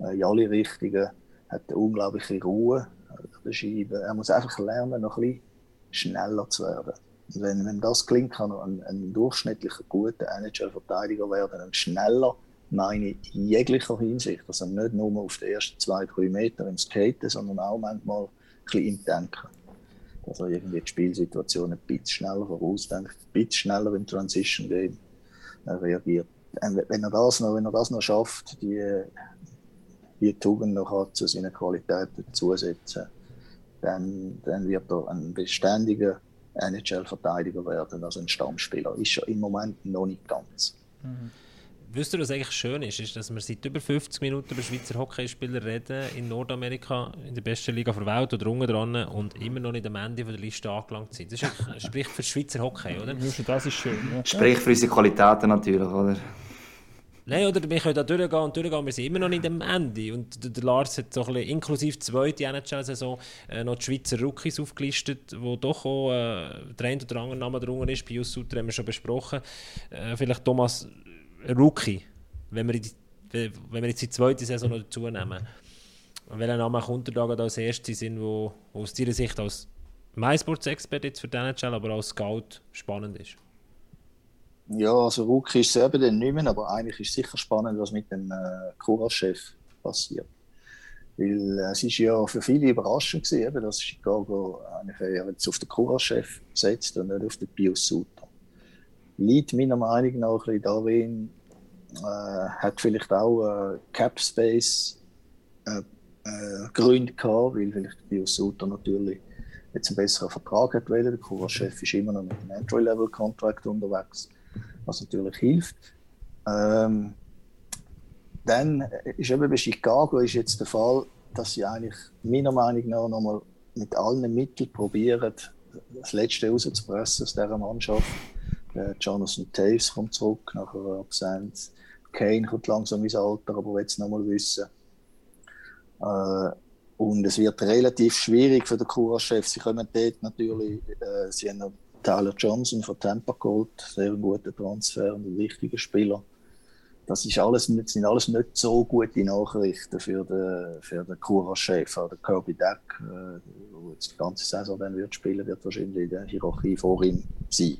Äh, in alle Richtungen, hat eine unglaubliche Ruhe an der Scheibe. Er muss einfach lernen, noch ein bisschen schneller zu werden. Wenn, wenn das klingt, kann ein, ein durchschnittlicher, guter NHL-Verteidiger werden, ein schneller, meine in jeglicher Hinsicht. Also nicht nur auf den ersten zwei, drei Meter im Skaten, sondern auch manchmal ein bisschen im Denken dass er irgendwie die Spielsituation ein bisschen schneller vorausdenkt, ein bisschen schneller im Transition Game reagiert. Wenn er das noch, wenn er das noch schafft, die, die Tugend noch hat, zu seinen Qualitäten zusetzen, dann, dann wird er ein beständiger NHL-Verteidiger werden, also ein Stammspieler. Ist ja im Moment noch nicht ganz. Mhm. Wisst ihr, was eigentlich schön ist, ist, dass wir seit über 50 Minuten über Schweizer Hockeyspieler reden in Nordamerika, in der besten Liga der Welt oder unten dran und immer noch nicht am Ende der Liste angelangt sind. Das ist, spricht für Schweizer Hockey, oder? Das ist schön. Ja. Spricht für unsere Qualitäten natürlich, oder? Nein, oder wir können da durchgehen und durchgehen, wir sind immer noch nicht am Ende. Und der Lars hat so ein bisschen, inklusive zweite NHL-Saison, äh, noch die Schweizer Rookies aufgelistet, wo doch auch äh, der ein oder andere Name drunter ist. Bei uns haben wir schon besprochen. Äh, vielleicht Thomas Rookie, wenn wir, die, wenn wir jetzt die zweite Saison noch dazu nehmen. Welcher Name kommt da als erste sind, wo, wo aus deiner Sicht als MySports-Expert jetzt für den NHL, aber als Scout spannend ist? Ja, also Rookie ist es eben dann nicht mehr, aber eigentlich ist es sicher spannend, was mit dem äh, Kura-Chef passiert. Weil äh, es ist ja für viele überraschend gewesen, eben, dass Chicago eigentlich jetzt auf den Kura-Chef setzt und nicht auf den Pius Suter liegt meiner Meinung nach ein darin, äh, hat vielleicht auch äh, Cap Space äh, äh, Gründe gehabt, weil vielleicht Bios Suter natürlich jetzt einen besseren Vertrag hat wollen. Der Kurschef ist immer noch mit einem Entry-Level-Contract unterwegs, was natürlich hilft. Ähm, dann ist eben bei Chicago ist jetzt der Fall, dass sie eigentlich meiner Meinung nach nochmal mit allen Mitteln probieren, das Letzte rauszupressen aus dieser Mannschaft. Äh, Jonathan Taves kommt zurück nach einer Absenz. Kane kommt langsam ins Alter, aber es nochmal wissen. Äh, und es wird relativ schwierig für den Kura-Chef. Sie kommen dort natürlich, äh, sie haben noch Tyler Johnson von Tampa geholt, sehr guter Transfer und ein wichtiger Spieler. Das ist alles, sind alles nicht so gute Nachrichten für den, für den Kura-Chef, der Kirby Deck, äh, der jetzt die ganze Saison dann wird spielen, wird wahrscheinlich in der Hierarchie vor ihm sein.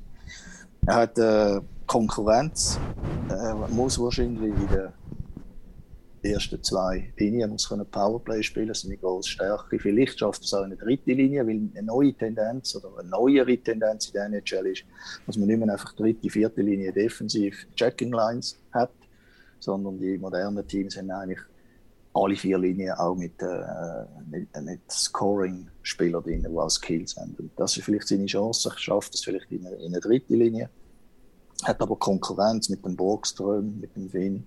Er hat äh, Konkurrenz, er muss wahrscheinlich in den ersten zwei Linien muss können Powerplay spielen, das ist eine große Stärke. Vielleicht schafft es auch in der dritten Linie, weil eine neue Tendenz oder eine neuere Tendenz in der NHL ist, dass man nicht mehr einfach dritte, vierte Linie defensiv Checking Lines hat, sondern die modernen Teams haben eigentlich alle vier Linien auch mit, äh, mit, mit Scoring-Spielern drin, die auch Skills haben. Und das ist vielleicht seine Chance. Er schafft es vielleicht in eine, in eine dritte Linie. Hat aber Konkurrenz mit dem Borgström, mit dem Finn.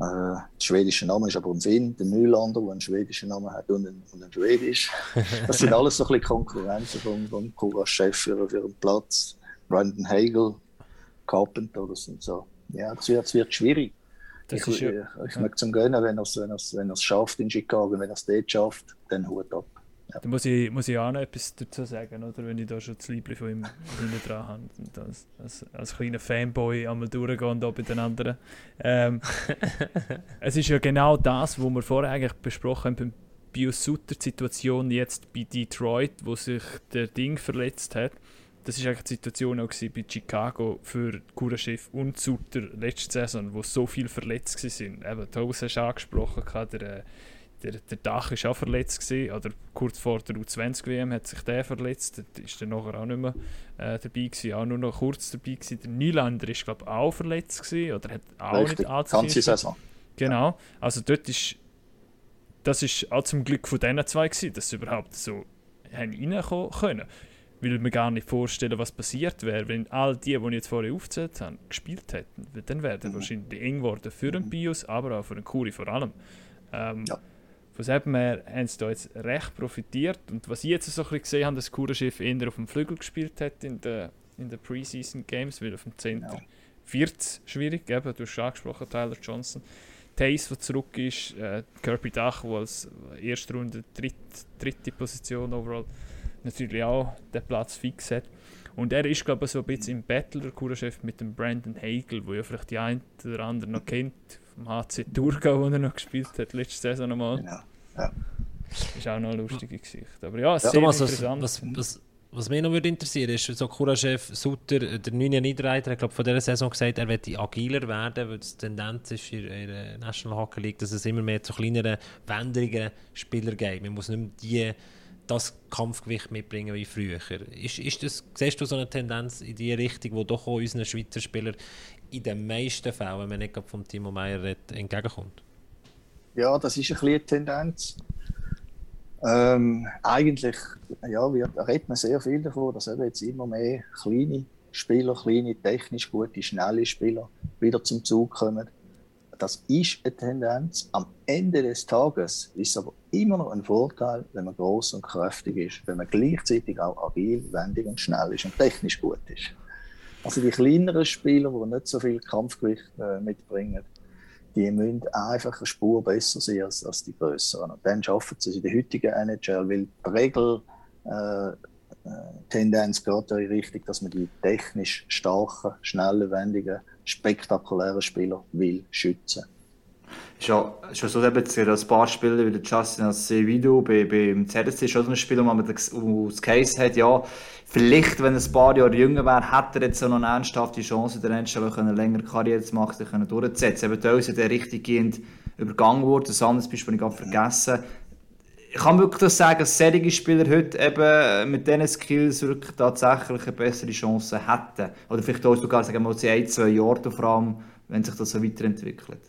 Äh, der schwedische Name ist aber ein Finn, der Nylander, der einen schwedischen Namen hat und ein, und ein Schwedisch. Das sind alles so ein bisschen Konkurrenzen vom, vom Kuras-Chef für, für einen Platz. Brandon Hagel, Carpenter, das sind so. Ja, das wird, wird schwierig. Das ich, ja, ich, möchte zum gönnen, wenn er es wenn wenn schafft in Chicago, wenn er es dort schafft, dann Hut ab. Ja. Da muss ich, muss ich auch noch etwas dazu sagen, oder? wenn ich da schon das Liebling von ihm hinten dran habe. Und als, als, als kleiner Fanboy einmal durchgehen da bei den anderen. Ähm, es ist ja genau das, was wir vorher eigentlich besprochen haben, bei Bios Sutter Situation jetzt bei Detroit, wo sich der Ding verletzt hat das war eigentlich die Situation auch bei Chicago für Kuraschiff und Sutter letzte Saison, wo so viele verletzt waren. Eben, Toast hast du angesprochen, der, der, der Dach ist auch verletzt gewesen, oder kurz vor der U20-WM hat sich der verletzt, der ist dann nachher auch nicht mehr äh, dabei gewesen, auch nur noch kurz dabei gewesen. Der Nylander ist glaube ich auch verletzt gewesen, oder hat auch Richtig, nicht allzu ganze Saison. Genau, also dort ist, das ist auch zum Glück von diesen zwei gewesen, dass sie überhaupt so reinkommen können. Weil wir gar nicht vorstellen, was passiert wäre, wenn all die, die ich jetzt vorher aufgezählt habe, gespielt hätten. Weil Dann wäre es wahrscheinlich eng geworden für den Bios, aber auch für den Kuri vor allem. Ähm, Ja. Von dem her haben sie da jetzt recht profitiert. Und was ich jetzt so ein bisschen gesehen habe, dass Kuraschiff eher auf dem Flügel gespielt hat in den in der Preseason Games, weil auf dem Center Ja. wird es schwierig. Eben, du hast schon angesprochen, Tyler Johnson. Tace, der zurück ist, äh, Kirby Dach, der als erste Runde dritt, dritte Position overall natürlich auch den Platz fix hat. Und er ist, glaube ich, so ein bisschen im Battle, der Kurachef, mit dem Brandon Hagel, wo ja vielleicht die ein oder andere noch kennt, HC Thurgau, wo er noch gespielt hat, letzte Saison nochmal. Genau. Ja. Ist auch noch eine lustige Geschichte. Aber ja, sehr Thomas, was, interessant. was, was, was mich noch würde interessieren ist, so Kura-Chef Sutter, der neue Niederreiter, hat glaub, von dieser Saison gesagt, er möchte agiler werden, weil die Tendenz ist in in der National Hockey League, dass es immer mehr zu kleineren, wendigeren Spielern geht. Man muss nicht mehr die, das Kampfgewicht mitbringen wie früher. Ist, ist das, siehst du so eine Tendenz in die Richtung, wo doch auch unseren Schweizer Spielern in den meisten Fällen, wenn man nicht vom Timo Meyer entgegenkommt? Ja, das ist ein bisschen eine Tendenz. Ähm, eigentlich ja, wird, da redet man sehr viel davon, dass eben jetzt immer mehr kleine Spieler, kleine, technisch gute, schnelle Spieler wieder zum Zug kommen. Das ist eine Tendenz. Am Ende des Tages ist es aber immer noch ein Vorteil, wenn man groß und kräftig ist, wenn man gleichzeitig auch agil, wendig und schnell ist und technisch gut ist. Also die kleineren Spieler, die nicht so viel Kampfgewicht äh, mitbringen, die müssen einfach eine Spur besser sein als, als die größeren. Und dann schaffen sie es in der heutigen NHL, weil die Regel äh, äh, geht ja in Richtung, dass man die technisch starken, schnellen, wendigen, spektakulären Spieler will schützen. Ist ja, ja so, ja ein paar Spieler wie der Justin Acevedo bei, beim ZSC, ist schon so ein Spieler, wo man das Case hat, ja, vielleicht, wenn er ein paar Jahre jünger wäre, hätte er jetzt noch eine ernsthafte Chance, in der NHL eine längere Karriere zu machen, können durchzusetzen. Eventuell ist er der richtiggehend übergangen worden, das andere Beispiel habe ich vergessen. Ich kann wirklich das sagen, dass solche Spieler heute eben mit diesen Skills wirklich tatsächlich eine bessere Chance hätten. Oder vielleicht auch sogar, sagen wir mal, in ein, zwei Jahren vor allem, wenn sich das so weiterentwickelt.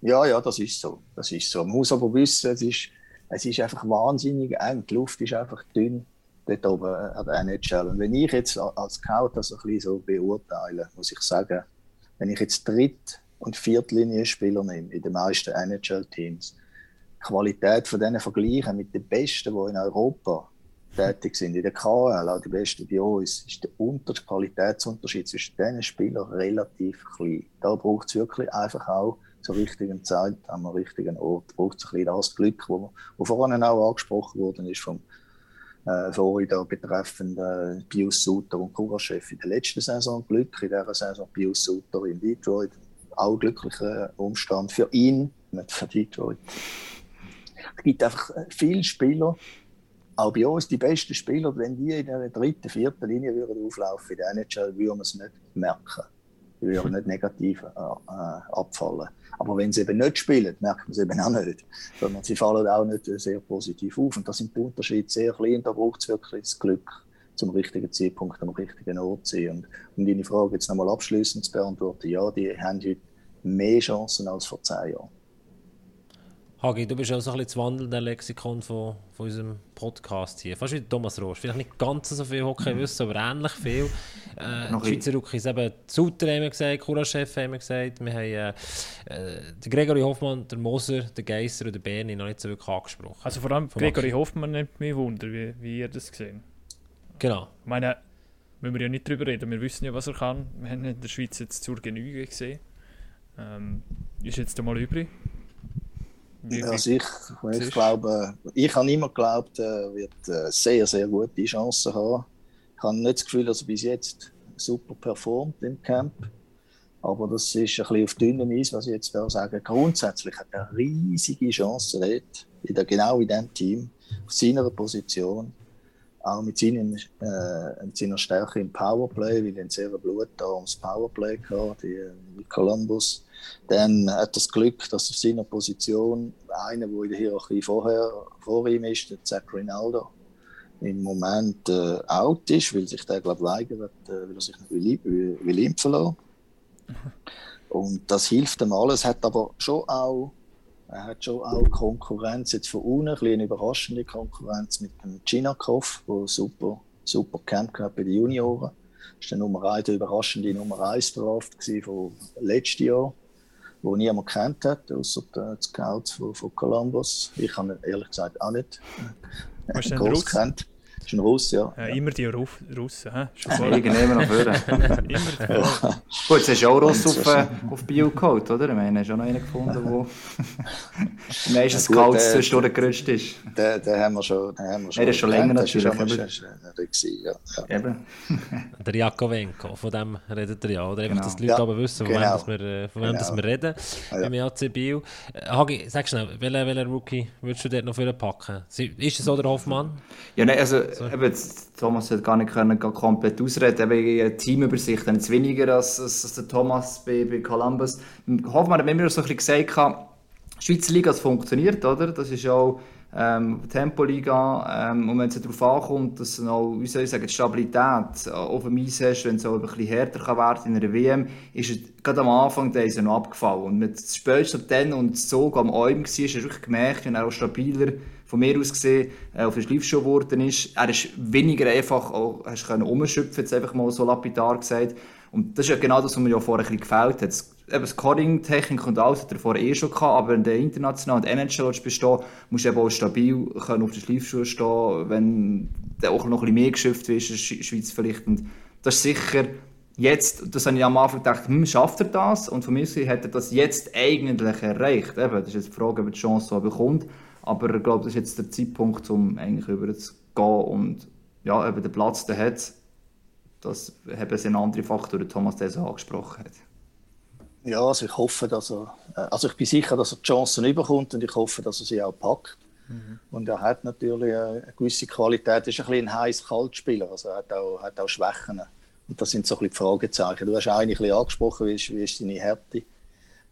Ja, ja, das ist so. Das ist so. Man muss aber wissen, es ist, es ist einfach wahnsinnig eng. Die Luft ist einfach dünn dort oben an der NHL. Und wenn ich jetzt als Scout das ein bisschen so beurteile, muss ich sagen, wenn ich jetzt Dritt- und Viertlinie-Spieler nehme in den meisten NHL-Teams, die Qualität von denen vergleichen mit den Besten, die in Europa tätig sind, in der KL, auch die Besten bei uns, ist der Unter der Qualitätsunterschied zwischen diesen Spielern relativ klein. Da braucht es wirklich einfach auch zur richtigen Zeit, am richtigen Ort, braucht es ein bisschen das Glück, wo vorhin auch angesprochen worden ist vom äh, Florida betreffend äh, Pius Suter und Kuraschef in der letzten Saison Glück, in dieser Saison Pius Suter in Detroit, auch glücklicher Umstand für ihn, nicht für Detroit. Es gibt einfach viele Spieler, auch bei uns die besten Spieler, wenn die in der dritten, vierten Linie würden auflaufen in der NHL, würden wir es nicht merken. Die würden nicht negativ äh, äh, abfallen. Aber wenn sie eben nicht spielen, merkt man es eben auch nicht. Sondern sie fallen auch nicht sehr positiv auf. Und da sind die Unterschiede sehr klein. Da braucht es wirklich das Glück, zum richtigen Zeitpunkt am richtigen Ort zu sein. Und um deine Frage jetzt nochmal abschließend zu beantworten, ja, die haben heute mehr Chancen als vor zehn Jahren. Hagi, du bist auch so ein bisschen das wandelnde Lexikon von, von unserem Podcast hier. Fast wie Thomas Rost. Vielleicht nicht ganz so viel Hockey wissen, aber ähnlich viel. Äh, Noch die Schweizer Rookies eben Suter haben wir gesagt, Kura-Chef haben wir gesagt. Wir haben äh, äh, den Gregory Hoffmann, der Moser, den Geisser und den Berni noch nicht so wirklich angesprochen. Also vor allem Vom Gregory. Hoffmann nimmt mich Wunder, wie, wie ihr das gesehen Genau. Ich meine, müssen wir ja nicht drüber reden. Wir wissen ja, was er kann. Wir haben in der Schweiz jetzt zur Genüge gesehen. Ähm, ist jetzt einmal übrig. Wie- also ich, ich glaube, ich habe immer geglaubt, er wird äh, sehr, sehr gute Chancen haben. Ich habe nicht das Gefühl, dass er bis jetzt super performt im Camp. Aber das ist ein bisschen auf dünnem Eis, was ich jetzt da sage. Grundsätzlich hat er riesige Chancen dort, in der, genau in diesem Team, auf seiner Position. auch mit, seinen, äh, mit seiner Stärke im Powerplay, weil er ein sehr blutarmes Powerplay hatte, die, wie Columbus. Dann hat er das Glück, dass auf seiner Position einer, der in der Hierarchie vorher, vor ihm ist, der Zach Rinaldo, im Moment äh, out ist, weil sich der, glaube weigert, äh, weil er sich nicht will, will, will. Und das hilft ihm alles, hat aber schon auch, er hat schon auch Konkurrenz jetzt von unten, ein eine überraschende Konkurrenz mit dem Chinakov, der super, super Camp gehabt bei den Junioren. Das ist der Nummer 1, der überraschende Nummer 1 Draft von letztes Jahr, wo niemand kennt hat, außer die Scouts von, von Columbus. Ich habe ihn ehrlich gesagt auch nicht äh, groß kennt ist ein Russ, ja. ja. Immer die Ruff Russen, hä? Irgendjemand noch vorne. Immer Gut, jetzt hast du auch Russ auf, äh, auf Bio geholt, oder? Ich meine, hast du auch noch einen gefunden, der die meisten Scouts ja, durchgerutscht ist. Den, den haben wir schon. Den haben wir schon er ist schon länger natürlich. Das war schon ja, ja. Eben. Der Jakovenko, von dem redet er ja. Oder einfach, genau. dass die Leute aber wissen, von genau. wem, wir, von wem genau. wir reden ja. im AC Bio. Hagi, sag schnell, welchen, welchen Rookie würdest du dort noch für packen? Ist es so der Hoffmann? Ja, nein, also so. eben, Thomas hat gar nicht können, gar komplett ausreden wegen Teamübersicht, dann jetzt weniger als, als, als der Thomas bei, bei Columbus. Hoffmann hat immer so ein bisschen gesagt, die Schweizer Liga funktioniert, oder? Das ist auch ähm, Tempoliga. Ähm, und wenn es darauf ankommt, dass du auch, wie soll ich sagen, Stabilität auf dem Eis hast, wenn es auch ein bisschen härter kann werden in einer WM, ist es gerade am Anfang der ist noch abgefallen. Und mit spätestens dann und so am Alm war, hast du wirklich gemerkt, wenn er auch stabiler von mir aus gesehen äh, auf den Schleifschuh geworden ist. Er ist weniger einfach, auch, hast können umschöpfen, jetzt einfach mal so lapidar gesagt. Und das ist ja genau das, was mir ja vorher ein bisschen gefällt hat. Eben Scoring-Technik und alles hat er vorher eh schon gehabt, aber in der internationalen und NHL bestehen, musst du eben auch stabil können auf den Schleifschuh stehen, wenn du auch noch ein bisschen mehr geschöpft wirst in der Schweiz vielleicht. Und das ist sicher jetzt, das habe ich am Anfang gedacht, hm, schafft er das? Und von mir aus hat er das jetzt eigentlich erreicht. Eben, das ist jetzt die Frage, ob er die Chance so bekommt. Aber ich glaube, das ist jetzt der Zeitpunkt, um eigentlich über zu gehen und ja, eben den Platz der hat. Das haben sie einen anderen Faktor, den Thomas Deso angesprochen hat. Ja, also ich hoffe, dass er, äh, also ich bin sicher, dass er die Chancen überkommt und ich hoffe, dass er sie auch packt. Mhm. Und er hat natürlich eine gewisse Qualität, er ist ein bisschen ein heiß-kalt-Spieler, also er hat auch, hat auch Schwächen. Und das sind so ein bisschen die Fragezeichen. Du hast eigentlich ein bisschen angesprochen, wie ist, wie ist seine Härte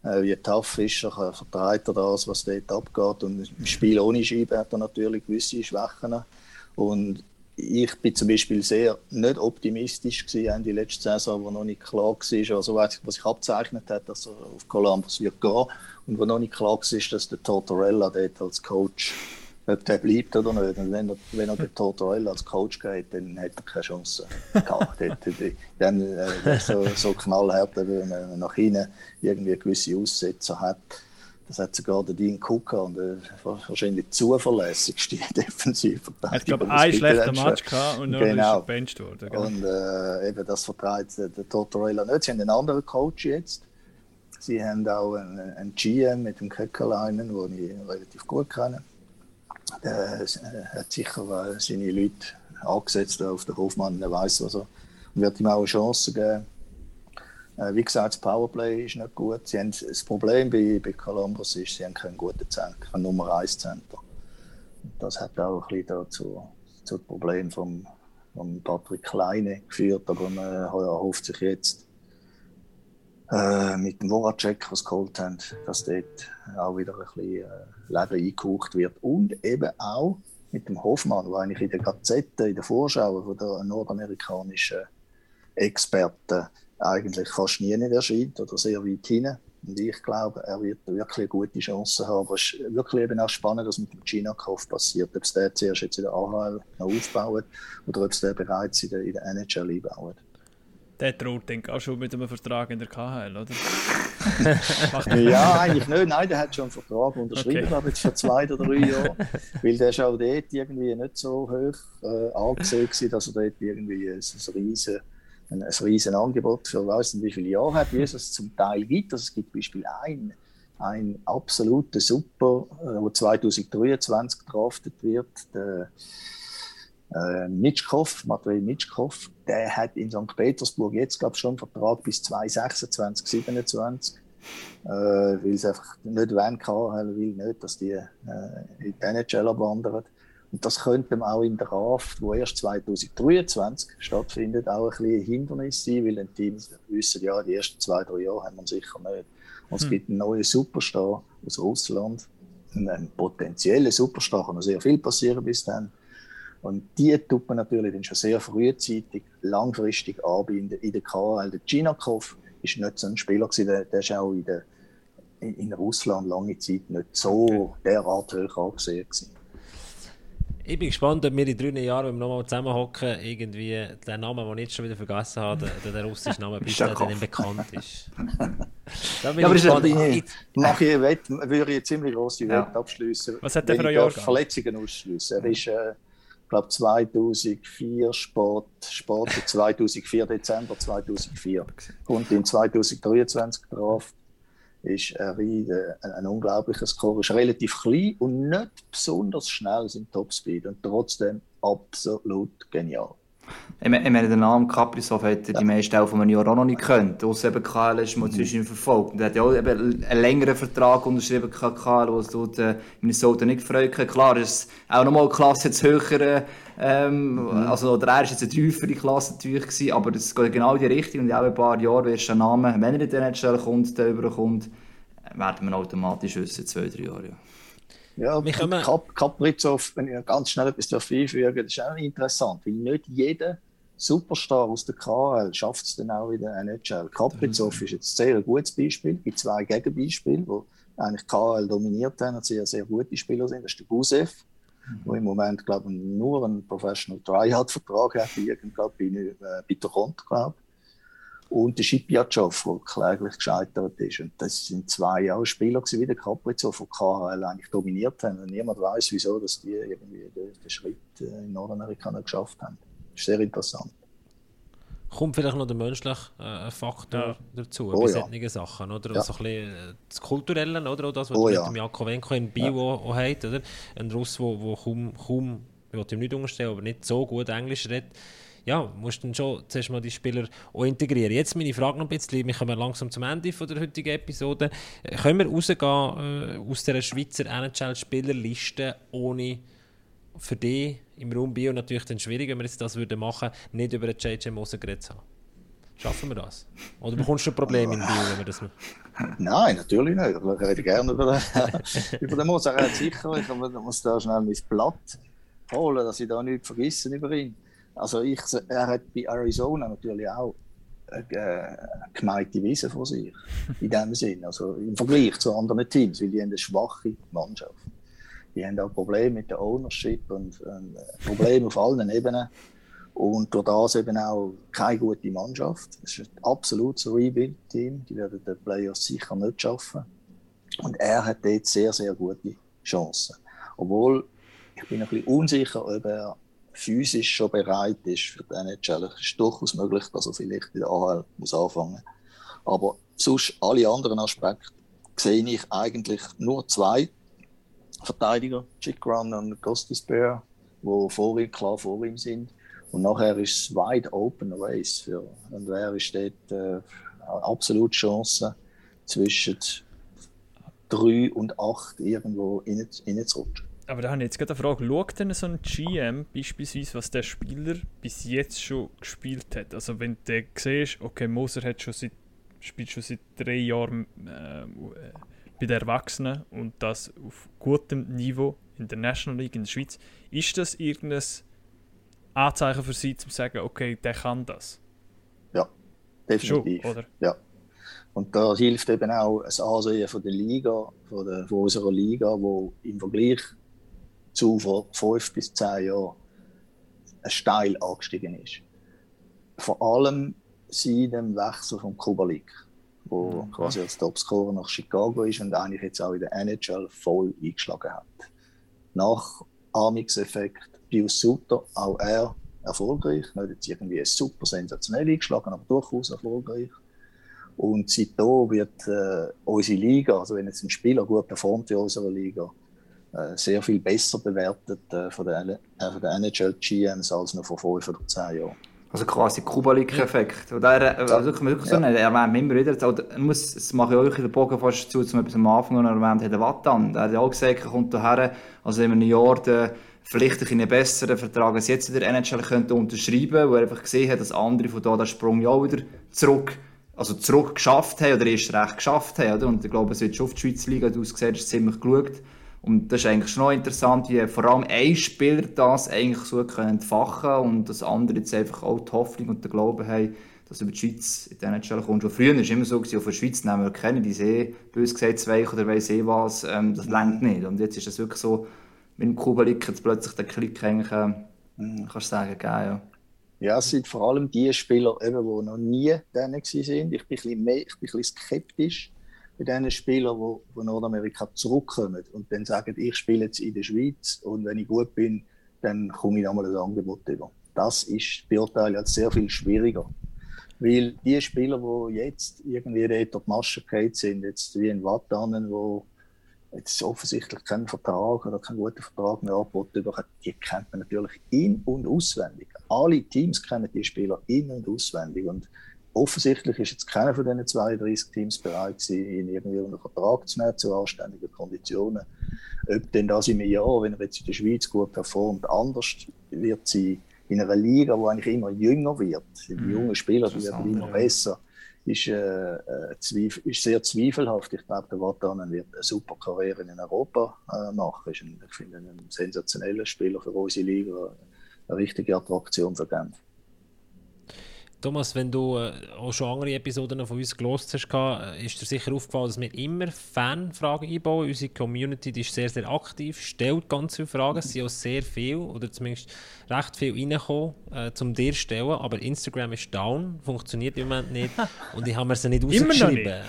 äh, wie tough ist er, vertreibt er das, was dort abgeht. Und im Spiel ohne Scheibe hat er natürlich gewisse Schwächen. Und ich bin zum Beispiel sehr nicht optimistisch gewesen die letzte Saison, wo noch nicht klar war, also was sich abzeichnet hat, dass er auf Columbus wird gehen und wo noch nicht klar war, dass der Tortorella dort als Coach ob der bleibt oder nicht. Und wenn er, wenn er den Tortorella als Coach geht, dann hat er keine Chance gehabt. dann äh, so, so knallhart, wenn man nach hinten irgendwie gewisse Aussetzer hat. Das hat sogar der Dean Cooker und der wahrscheinlich zuverlässigste Defensivverteidiger. Ich glaube, ein schlechter Match gehabt und dann genau. ist er gebencht worden. Genau. Und äh, eben das vertreibt der, der Tortorella nicht. Sie haben einen anderen Coach jetzt. Sie haben auch einen, einen GM mit dem Köckerleinen, den ich relativ gut kenne. Der äh, hat sicher äh, seine Leute angesetzt auf den Hofmann. Er weiß, was er und wird ihm auch eine Chance geben. Äh, wie gesagt, das Powerplay ist nicht gut. Sie haben, das Problem bei, bei Columbus ist, sie haben keinen guten Center, keinen Nummer 1 Center. Das hat auch ein bisschen zu dem Problem von vom Patrick Kleine geführt, aber man erhofft sich jetzt, äh, mit dem Voracek, was geholt haben, dass dort auch wieder ein bisschen äh, Leben eingehaucht wird. Und eben auch mit dem Hoffmann, der eigentlich in der Gazette, in der Vorschau von der nordamerikanischen Experten eigentlich fast nie erscheint oder sehr weit hinten. Und ich glaube, er wird wirklich eine gute Chance haben. Aber es ist wirklich eben auch spannend, was mit dem China-Kauf passiert. Ob es der zuerst jetzt in der AHL noch aufbaut oder ob es der bereits in der, in der NHL einbaut. Der droht, denke auch schon mit einem Vertrag in der KHL, oder? ja, eigentlich nicht. Nein, der hat schon einen Vertrag unterschrieben, okay. aber jetzt für zwei oder drei Jahre. Weil der ist auch dort irgendwie nicht so hoch äh, angesehen dass er dort irgendwie ein, ein riesen ein, ein riesen Angebot für weiß nicht wie viele Jahre hat, es zum Teil gibt. Also es gibt zum Beispiel ein, ein absoluter Super, äh, der 2023 draftet wird, der äh, Nitschkow, Matvei Nitschkow, der hat in St. Petersburg jetzt glaube schon einen Vertrag bis 2026, 27, äh, weil es einfach nicht wollen kann, weil nicht, dass die äh, in die NHL abwandern. Und das könnte man auch in der Raft, wo erst 2023 stattfindet, auch ein bisschen ein Hindernis sein, weil ein Team wissen, ja, die ersten zwei, drei Jahre haben wir sicher nicht. Und es hm. gibt einen neuen Superstar aus Russland, einen potenziellen Superstar, kann noch sehr viel passieren bis dann. Und die tut man natürlich dann schon sehr frühzeitig, langfristig anbinden in der KHL. Der Ginakov ist nicht so ein Spieler der, der ist auch in, der, in Russland lange Zeit nicht so derart hoch angesehen gewesen. Ich bin gespannt, ob wir in drei Jahren, wenn wir nochmal zusammenhocken, irgendwie den Namen, den ich jetzt schon wieder vergessen habe, der, der russische Name, bis der dann bekannt ist. da bin ja, ich gespannt. Ich, mache ich Wett, würde ich ziemlich große ja. Wette abschließen. Was hat der für ein Jahr Verletzungen ausschließen. Er ist, äh, glaube 2004 Sport, Sport 2004 Dezember 2004 und in 2023 drauf ist er ein, ein unglaublicher Score, ist relativ klein und nicht besonders schnell im Topspeed und trotzdem absolut genial. Ich meine, den Namen Kaprizov hat die meisten auch von einem Jahr auch noch nicht gekannt. Außer eben KL ist mal zwischen ihm verfolgt. Und er hat ja auch eben einen längeren Vertrag unterschrieben, KL, was dort äh, Minnesota nicht gefreut hat. Klar, ist auch nochmal eine Klasse jetzt höher, ähm, mhm. also oder er ist jetzt eine tiefere Klasse natürlich gewesen, aber das geht genau in die Richtung und in ein paar Jahren wirst du einen Namen, wenn er in den NHL kommt, der überkommt, werden wir automatisch wissen, zwei, drei Jahre. Ja. Ja, wir können... Kap Kaprizov, wenn ich ganz schnell etwas einfügen das ist auch interessant, weil nicht jeder Superstar aus der KL schafft es dann auch in der NHL. Kaprizov ist jetzt sehr ein gutes Beispiel, es gibt zwei Gegenbeispiele, wo eigentlich KL dominiert haben und sehr, sehr gute Spieler sind. Das ist der Gusev, mhm. Wo im Moment, glaube ich, nur einen Professional Tryout-Vertrag hat, irgendwo bei, äh, bei Toronto, glaube ich und der Schipjatschov, der kläglich gescheitert ist. Und das sind zwei Jahre Spieler wie der Kaprizov, von KHL eigentlich dominiert haben. Und niemand weiß, wieso dass die irgendwie den, den Schritt äh, in Nordamerika geschafft haben. Das ist sehr interessant. Kommt vielleicht noch der menschliche äh, Faktor ja. dazu, oh, bei ja. Sachen, oder? Ja. So ein bisschen äh, das Kulturelle, oder? Auch das, was oh, ja. mit dem Jakovenko in Bio ja. hat, oder? Ein Russ, der kaum, kaum, ich will ihm nicht unterstellen, aber nicht so gut Englisch redet ja, musst dann schon zuerst mal die Spieler auch integrieren. Jetzt meine Frage noch ein bisschen, wir kommen langsam zum Ende von der heutigen Episode. Können wir rausgehen äh, aus dieser Schweizer NHL-Spielerliste ohne für dich im Raum Bio natürlich dann schwierig, wenn wir jetzt das würden machen, nicht über den JJ Moser geredet zu haben? Schaffen wir das? Oder bekommst du ein Problem in Bio, wenn wir das machen? Nein, natürlich nicht. Ich rede gerne über über den Moser. Er sicher, ich muss da schnell mein Blatt holen, dass ich da nichts vergessen über ihn. Also ich, er hat bei Arizona natürlich auch eine gemeinte Wiese vor sich, in dem Sinn. Also im Vergleich zu anderen Teams, weil die haben eine schwache Mannschaft. Die haben auch Probleme mit der Ownership und, und Probleme auf allen Ebenen. Und durch das eben auch keine gute Mannschaft. Es ist ein absolutes Rebuild-Team. Die werden den Players sicher nicht schaffen. Und er hat dort sehr, sehr gute Chancen. Obwohl, ich bin ein bisschen unsicher, ob er physisch schon bereit ist für die NHL. Es ist durchaus möglich, dass er vielleicht in der AHL muss anfangen Aber sonst alle anderen Aspekte sehe ich eigentlich nur zwei Verteidiger, Chick Run und Costas Bear, die vor ihm, klar vor ihm sind. Und nachher ist es wide open race für, und wer ist dort äh, absolut Chance zwischen drei und acht irgendwo reinzurutschen. Aber da habe ich jetzt gerade eine Frage. Schaut denn so ein GM beispielsweise, was der Spieler bis jetzt schon gespielt hat? Also wenn du siehst, okay, Moser hat schon seit, spielt schon seit drei Jahren äh, bei den Erwachsenen und das auf gutem Niveau in der National League in der Schweiz, ist das irgendein Anzeichen für sie, zu sagen, okay, der kann das? Ja, definitiv. Schon, oder? Ja. Und da hilft eben auch das Ansehen von der Liga, von, der, von unserer Liga, wo im Vergleich zu vor fünf bis zehn Jahren steil angestiegen ist. Vor allem seit dem Wechsel von Kubalik, wo mhm. quasi als Topscorer nach Chicago ist und eigentlich jetzt auch in der NHL voll eingeschlagen hat. Nach Amix-Effekt Pius Sutter, auch er erfolgreich, nicht jetzt irgendwie super sensationell eingeschlagen, aber durchaus erfolgreich. Und seitdem wird äh, unsere Liga, also wenn jetzt ein Spieler gut performt in unserer Liga, äh, sehr viel besser bewertet äh, von den, äh, von NHL GMs als noch vor fünf oder zehn Jahren. Also quasi Kubalik-Effekt. Ja. Also wirklich, wirklich so ja. Er erwähnt immer wieder, oder, muss, das mache ich euch in den Bogen fast zu, zum etwas am Anfang noch erwähnt hat, Wattan. Der hat ja auch gesagt, er kommt hierher, also in einem Jahr der vielleicht einen besseren Vertrag als jetzt in der NHL könnte unterschreiben, wo er einfach gesehen hat, dass andere von da den Sprung ja auch wieder zurück, also zurück geschafft haben oder erst recht geschafft haben. Oder? Und ich glaube, es wird schon auf die Schweizer Liga ausgesehen, ist ziemlich geschaut. Und das ist eigentlich schon interessant, wie vor allem ein Spieler das eigentlich so entfachen kann und das andere jetzt einfach auch die Hoffnung und den Glauben haben, dass über die Schweiz in die NHL kommst. Schon früher war es immer so, auf der Schweiz nehmen wir keine, die sehen, bös gesagt, zwei oder weiss eh was, ähm, das längt nicht. Und jetzt ist es wirklich so, mit dem Kubalik jetzt plötzlich den Klick eigentlich, äh, kannst sagen, geil, ja. Ja, es sind vor allem die Spieler, eben, die noch nie da waren. Ich bin ein bisschen, mehr, ich bin ein bisschen skeptisch bei den Spielern, die von Nordamerika zurückkommen und dann sagen, ich spiele jetzt in der Schweiz und wenn ich gut bin, dann komme ich nochmal ein Angebot über. Das ist beurteilen als sehr viel schwieriger. Weil die Spieler, die jetzt irgendwie dort die Masche sind, jetzt wie in Wattanen, wo jetzt offensichtlich keinen Vertrag oder keinen guten Vertrag mehr angeboten hat, die kennt man natürlich in- und auswendig. Alle Teams kennen die Spieler in- und auswendig. Und offensichtlich ist jetzt keiner von diesen 32 Teams bereit gewesen, ihn irgendwie unter Vertrag zu nehmen zu anständigen Konditionen. Ob denn das einem Jahr, wenn er jetzt in der Schweiz gut performt, anders wird sie in einer Liga, die eigentlich immer jünger wird, die mhm. jungen Spieler die werden immer besser, ist, äh, äh ist sehr zweifelhaft. Ich glaube, der Watanen wird eine super Karriere in Europa äh, machen. Ist ein, ich finde ein sensationeller Spieler für unsere Liga, eine richtige Attraktion für Genf. Thomas, wenn du äh, auch schon andere Episoden von uns gelost hast, äh, ist dir sicher aufgefallen, dass wir immer Fanfragen einbauen. Unsere Community die ist sehr, sehr aktiv, stellt ganz viele Fragen. Es sind auch sehr viele, oder zumindest recht viel reingekommen, äh, zum dir stellen. Aber Instagram ist down, funktioniert im Moment nicht. Und ich habe mir sie nicht ausgeschrieben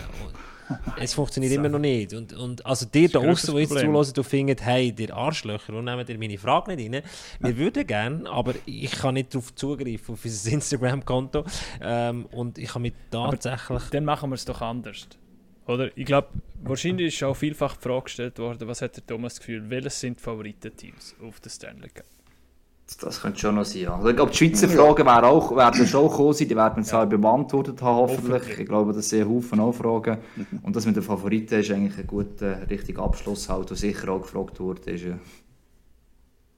es funktioniert immer noch nicht. Und, und also dir da draußen, die jetzt zuhören, du findest, hey, dir Arschlöcher, und nehmen dir meine Frage nicht rein. Wir würden gerne, aber ich kann nicht darauf zugreifen, auf unser Instagram-Konto. Ähm, und ich habe mich tatsächlich... Aber dann machen wir es doch anders. Oder? Ich glaube, wahrscheinlich ist auch vielfach die Frage gestellt worden, was hat der Thomas das Gefühl, welches sind die Favoritenteams auf der Stanley Cup? Das könnte schon noch sein. Also ich glaube, die Schweizer Fragen werden, auch, werden schon kommen sein, die werden wir ja. beantwortet haben, hoffentlich. hoffentlich. Ich glaube, das sind Haufen Anfragen. Mhm. Und das mit den Favoriten ist eigentlich ein guter, richtiger Abschluss, halt, der sicher auch gefragt wurde. Ist, ja.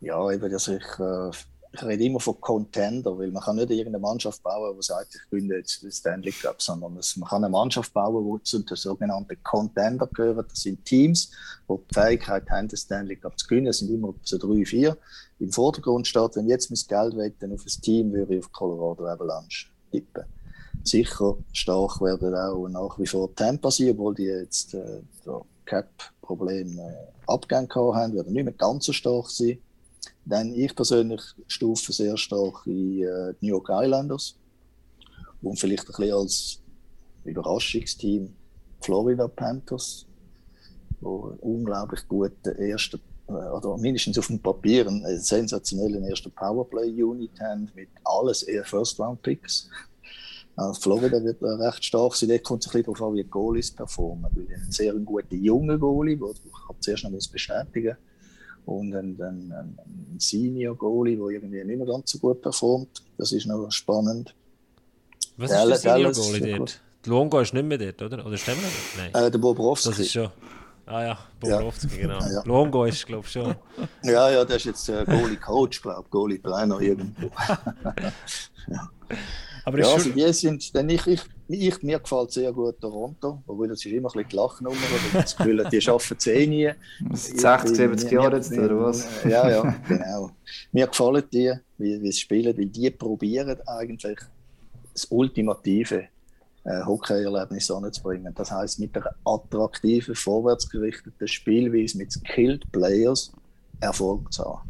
ja, eben, dass ich, äh, ich rede immer von Contender, weil man kann nicht irgendeine Mannschaft bauen, die sagt, ich bin jetzt den Stanley Cup, sondern man kann eine Mannschaft bauen, wo zu den sogenannten Contender gehören. Das sind Teams, die die Fähigkeit haben, den Stanley Cup zu gewinnen. Das sind immer so drei, vier im Vordergrund steht, wenn jetzt mein Geld wetten auf ein Team, würde ich auf Colorado Avalanche tippen. Sicher stark werden auch nach wie vor Tampa sein, obwohl die jetzt äh, Cap-Probleme äh, Abgänge haben, werden nicht mehr ganz so stark sein. Dann ich persönlich stufe sehr stark in äh, New York Islanders und vielleicht ein bisschen als Überraschungsteam Florida Panthers, wo einen unglaublich guten ersten oder mindestens auf dem Papier einen sensationellen ersten Powerplay-Unit haben mit alles eher First-Round-Picks. Also Florida wird recht stark sein. Da kommt es ein bisschen darauf an, wie die Goalies performen. Weil einen sehr guten jungen Goalie, ich zuerst noch bestätigen und ein, ein, ein Senior-Goalie, der irgendwie nicht mehr ganz so gut performt. Das ist noch spannend. Was der ist der Senior-Goalie dort? Longo ist nicht mehr dort, oder? Oder stimmt? Nein. Äh, der Bobrovski. Das ist schon... Ah ja, Bobrovski, ja. genau. Ja. Longo ist, glaube ich, schon. Ja, ja, der ist jetzt äh, Goalie-Coach, glaube ich, Goalie-Trainer irgendwo. ja. Aber ja, also die sind, denn ich, ich, ich, mir gefällt sehr gut Toronto, obwohl das ist immer ein bisschen die Lachnummer, aber das Gefühl, die schaffen es eh nie. 60, 70 Jahre jetzt, oder was? Ja, ja, genau. Mir gefallen die, wie, wie sie spielen, weil die probieren eigentlich das Ultimative äh, Hockey-Erlebnis anzubringen. Das heißt mit einer attraktiven, vorwärtsgerichteten Spielweise, mit skilled Players Erfolg zu haben.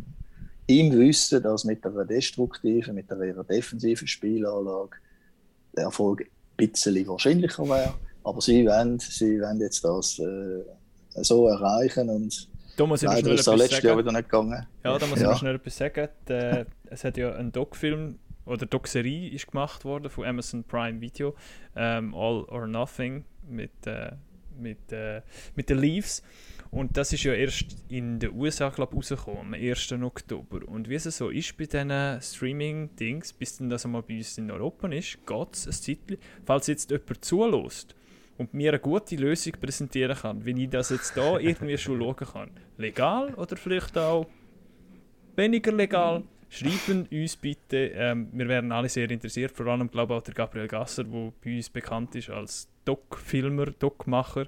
Im Wissen, dass mit einer destruktiven, mit einer eher defensiven Spielanlage der Erfolg ein bisschen wahrscheinlicher wäre. Aber sie wollen, sie wollen jetzt das äh, so erreichen und da muss ich leider ist es letztes Jahr wieder nicht gegangen. Ja, da muss ja. ich schnell etwas sagen. Der, es hat ja einen Doc-Film oder Doxerie ist gemacht worden von Amazon Prime Video, ähm, All or Nothing mit, äh, mit, äh, mit den Leaves. Und das ist ja erst in den USA, glaube ich, rausgekommen, am 1. Oktober. Und wie es so ist bei diesen Streaming-Dings, bis dann das einmal bei uns in Europa ist, geht es ein Zeitchen. Falls jetzt jemand zulässt und mir eine gute Lösung präsentieren kann, wie ich das jetzt da irgendwie schon schauen kann. Legal oder vielleicht auch weniger legal. Schreiben uns bitte, ähm, wir wären alle sehr interessiert, vor allem glaube auch der Gabriel Gasser, der bei uns bekannt ist als Doc-Filmer, Doc-Macher,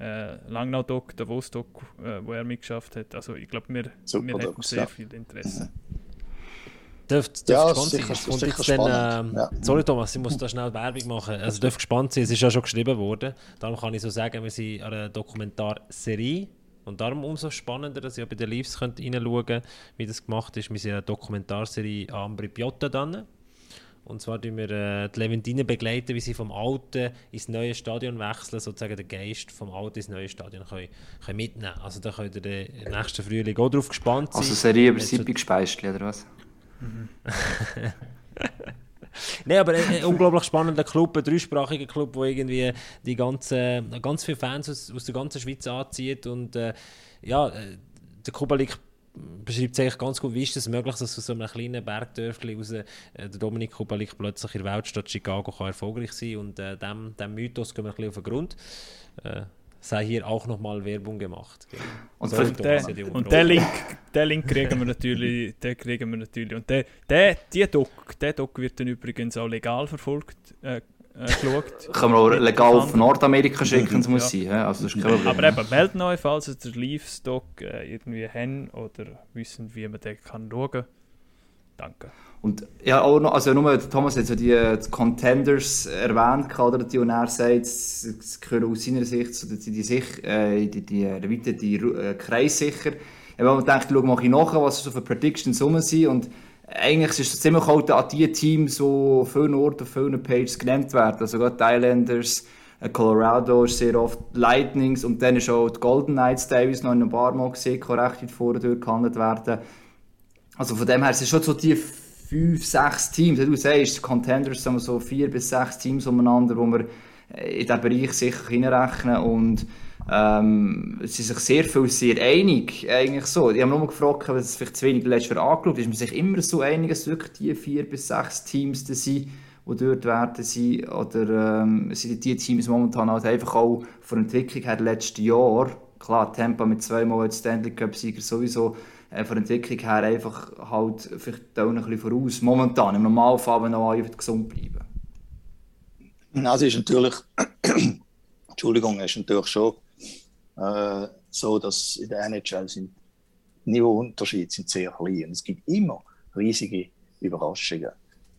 äh, Langnau-Doc, Davos-Doc, äh, wo er mitgeschafft hat. Also ich glaube, wir, Super wir hätten Docs, sehr ja. viel Interesse. Dürft, dürft Ja, gespannt sein. sicher- jetzt dann, ähm, ja. Sorry Thomas, ich muss da schnell Werbung machen. Also dürft gespannt sein, es ist ja schon geschrieben worden. Darum kann ich so sagen, wir sind an einer Dokumentarserie. Und darum umso spannender, dass ihr bei den Leaves könnt reinschauen könnt, wie das gemacht ist. Wir sind in einer Dokumentarserie Ambri Piotta dann. Und zwar tun wir äh, die Leventinen begleiten, wie sie vom alten ins neue Stadion wechseln, sozusagen den Geist vom alten ins neue Stadion können, können mitnehmen. Also da könnt ihr im nächsten Frühling auch drauf gespannt sein. Also Serie über Sippig Speistli, oder was? Nein, aber ein, unglaublich spannender Club, ein dreisprachiger Club, der irgendwie die ganze, ganz viele Fans aus, aus der ganzen Schweiz anzieht. Und äh, ja, äh, der Kubalik beschreibt es eigentlich ganz gut, wie ist es möglich, dass aus so einem kleinen Bergdörfli raus äh, der Dominik Kubalik plötzlich in der Weltstadt Chicago kann erfolgreich sein Und äh, dem, dem Mythos gehen wir ein bisschen auf den Grund. Äh, sei hier auch nochmal Werbung gemacht. Und Thomas, Der, und den. Link, den Link kriegen wir natürlich, den kriegen wir natürlich. Und der, der, die Doc, der Doc wird dann übrigens auch legal verfolgt, äh, äh, geschaut. Können wir auch legal auf. Nordamerika schicken, das muss Ja. sein. Also das ist kein Problem. Aber eben, melden euch, falls ihr den Leaf-Stock äh, irgendwie haben oder wissen, wie man den kann schauen. Danke. Und ja, auch noch, also nur, Thomas hat so die, äh, die Contenders erwähnt, oder, die, und er sagt, es gehören aus seiner Sicht so die, die, sich, äh, die, die erweiterte äh, Kreis sicher. Ich habe mir gedacht, schau mal ein bisschen nach, was so für Predictions rum sind und eigentlich ist es ziemlich halt an die Teams, die vielen Orten, auf vielen Pages genannt werden. Also gerade die Islanders, äh, Colorado ist sehr oft Lightnings und dann ist auch die Golden Knights teilweise noch in ein paar Mal gesehen, kann recht weit vorne durchgehandelt werden. Also von dem her, es sind schon so die fünf, sechs Teams, du sagst, Contenders sind so vier bis sechs Teams umeinander, wo wir äh, in diesen Bereich sicher hineinrechnen und ähm, sie sind sich sehr viel sehr einig, eigentlich so. Ich habe nur gefragt, ob es vielleicht zu wenig letztes Jahr angeschaut ist. Man sich immer so einig, dass wirklich die vier bis sechs Teams da sind, die dort werden sein, oder ähm, sind die Teams momentan halt einfach auch von der Entwicklung her letzten Jahr, klar, Tampa mit zweimal Stanley Cup-Sieger sowieso, äh, von der Entwicklung her einfach halt vielleicht auch ein bisschen voraus. Momentan, im Normalfall, wenn alle gesund bleiben. Also ist natürlich, Entschuldigung, ist natürlich schon äh, so, dass in der NHL sind Niveauunterschiede sind sehr klein. Und es gibt immer riesige Überraschungen.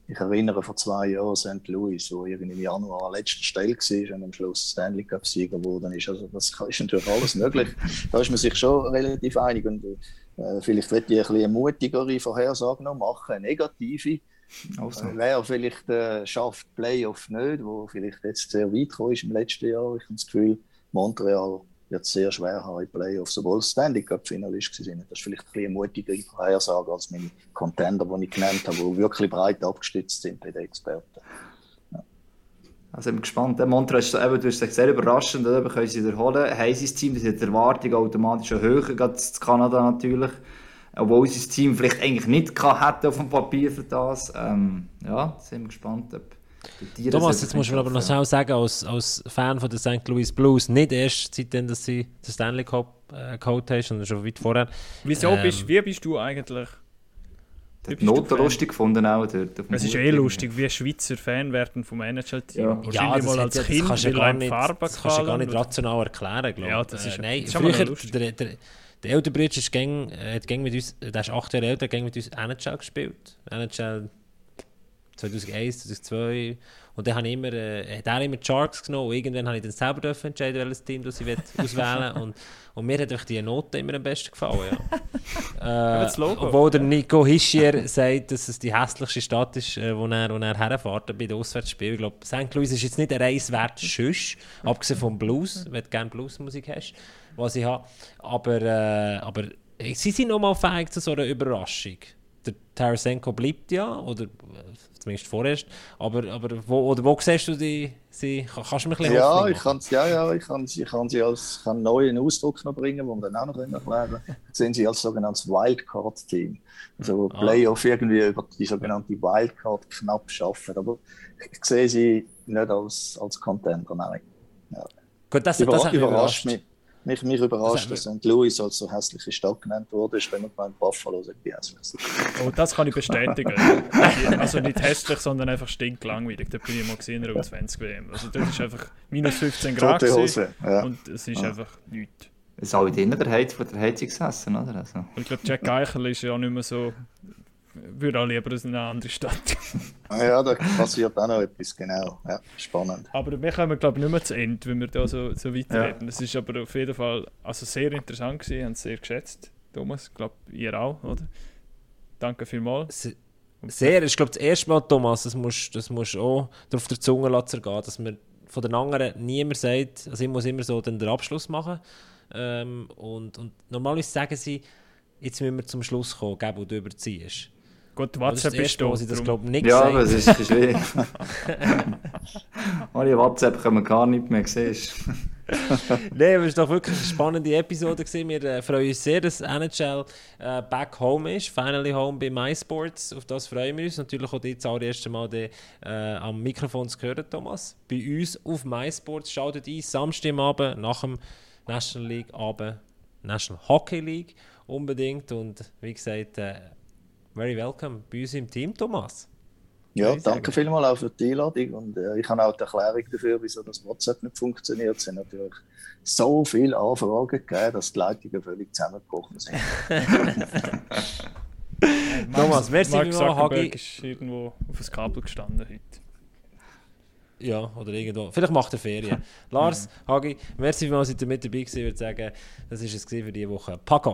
Ich erinnere vor zwei Jahren St. Louis, wo irgendwie im Januar an letzter Stelle war und am Schluss Stanley Cup Sieger geworden ist. Also das ist natürlich alles möglich. Da ist man sich schon relativ einig. Und äh, vielleicht wird ich ein bisschen eine mutigere Vorhersage noch machen, eine negative. Also, Wer vielleicht äh, schafft Playoff nicht, wo vielleicht jetzt sehr weit gekommen ist im letzten Jahr. Ich habe das Gefühl, Montreal wird es sehr schwer haben in Playoffs, obwohl es Stanley Cup Finalist waren. Das ist vielleicht ein bisschen eine mutigere Vorhersage als meine Contender, die ich genannt habe, die wirklich breit abgestützt sind bei den Experten. Also ich bin gespannt. Der Montreal ist eben, du hast gesagt, sehr überraschend, oder? können sie wiederholen. Haben sie das Team, das hat die Erwartung automatisch schon höher, gerade in Kanada natürlich. Obwohl sie das Team vielleicht eigentlich nicht gehabt hätten auf dem Papier für das. Ähm, ja, sind wir gespannt, ob die das Thomas, jetzt musst du mir aber noch schnell sagen, als, als Fan von der St. Louis Blues, nicht erst seitdem, dass sie den Stanley Cup äh, geholt haben, sondern schon weit vorher. Wieso Ähm, bist, wie bist du eigentlich? Die Noten lustig gefunden auch dort. Es ist eh lustig, wie Schweizer Fan werden vom NHL-Team. Ja. Ja, das, mal als ja, das Kind, kannst du ja gar nicht, Farbe das kannst du ja gar nicht rational erklären, glaube Ja, ich. das ist- äh, nein, das ist früher, der, der, der ältere Bruder ist gäng, äh, hat gäng mit uns, der ist acht Jahre älter, hat gäng mit uns NHL gespielt. NHL 2001, 2002. Und dann habe ich immer, äh, hat er immer die Sharks genommen und irgendwann habe ich dann selber dürfen entscheiden, welches Team das ich auswählen und, und mir hat einfach die Note immer am besten gefallen. Ja. Logo. Obwohl der Nico Hischier sagt, dass es die hässlichste Stadt ist, äh, wo er, wo er herfährt bei den Auswärtsspielen. Ich glaube, St. Louis ist jetzt nicht ein Reis wert, sonst, abgesehen vom Blues, wenn du gerne Bluesmusik hast, was ich habe. Aber, äh, aber äh, sie sind nochmal fähig zu so einer Überraschung. Der Tarasenko bleibt ja, oder äh, zumindest vorerst. Aber, aber wo, oder wo siehst du die? Sie, kann- kannst du mir ein bisschen Ja, ich kann, ja, ja, ich kann, ich kann sie als kann neuen Ausdruck noch bringen, den wir dann auch noch erklären. Sehen sie als sogenanntes Wildcard-Team. Also Ah. Playoff irgendwie über die sogenannte Wildcard knapp schaffen. Aber ich sehe sie nicht als, als Contender, nein. Gut, das, das Überra mich überrascht überrascht. mich. Mich, mich überrascht, Also, dass St. Louis als so hässliche Stadt genannt wurde. Ich bin gemeint, Buffalo sagt die hässlichste. Oh, das kann ich bestätigen. also nicht hässlich, sondern einfach stinklangweilig. Da bin ich mal gesehen in der U20 WM. Also dort ist einfach minus 15 Grad Hose. Ja. und es ist einfach nichts. Es sind alle drinnen der Heiz, von der Heizung gesessen, oder? Also. Und ich glaube, Jack Eichel ist ja auch nicht mehr so... Würde auch lieber in eine andere Stadt. Ah ja, da passiert auch noch etwas, genau. Ja, spannend. Aber wir kommen, glaube ich, nicht mehr zu Ende, wenn wir da so, so weiterreden. Ja. Es ist aber auf jeden Fall also sehr interessant gewesen, haben es sehr geschätzt. Thomas, ich glaube, ihr auch, oder? Danke vielmals. Se- Sehr, ich glaube, das erste Mal, Thomas, das musst das musst du auch auf der Zunge lassen gehen, dass mir von den anderen niemand sagt, also ich muss immer so den Abschluss machen. Ähm, und, und normalerweise sagen sie, jetzt müssen wir zum Schluss kommen, gell, wo du überziehst. Gut, Das ist WhatsApp das ist das darum- glaube nicht Ja, aber es ist schwierig. Ohne WhatsApp können wir gar nicht mehr sehen. Nein, aber es war doch wirklich eine spannende Episode. Gewesen. Wir äh, freuen uns sehr, dass NHL äh, back home ist. Finally home bei MySports. Auf das freuen wir uns. Natürlich auch jetzt das erste Mal die, äh, am Mikrofon zu hören, Thomas. Bei uns auf MySports. Schaltet ein, Samstagabend nach dem National League Abend, National Hockey League unbedingt. Und wie gesagt, äh, very welcome bei uns im Team, Thomas. Ja, danke sagen. vielmals auch für die Einladung. Und äh, ich habe auch die Erklärung dafür, wieso das WhatsApp nicht funktioniert. Es sind natürlich so viele Anfragen gegeben, dass die Leitungen völlig zusammengebrochen sind. Thomas, merci Mark Zuckerberg Hagi. ist irgendwo auf das Kabel gestanden heute. Ja, oder irgendwo. Vielleicht macht er Ferien. Lars, Hagi, merci vielmals, dass ihr mit dabei gewesen. Ich würde sagen, das war es für diese Woche. Pack auf!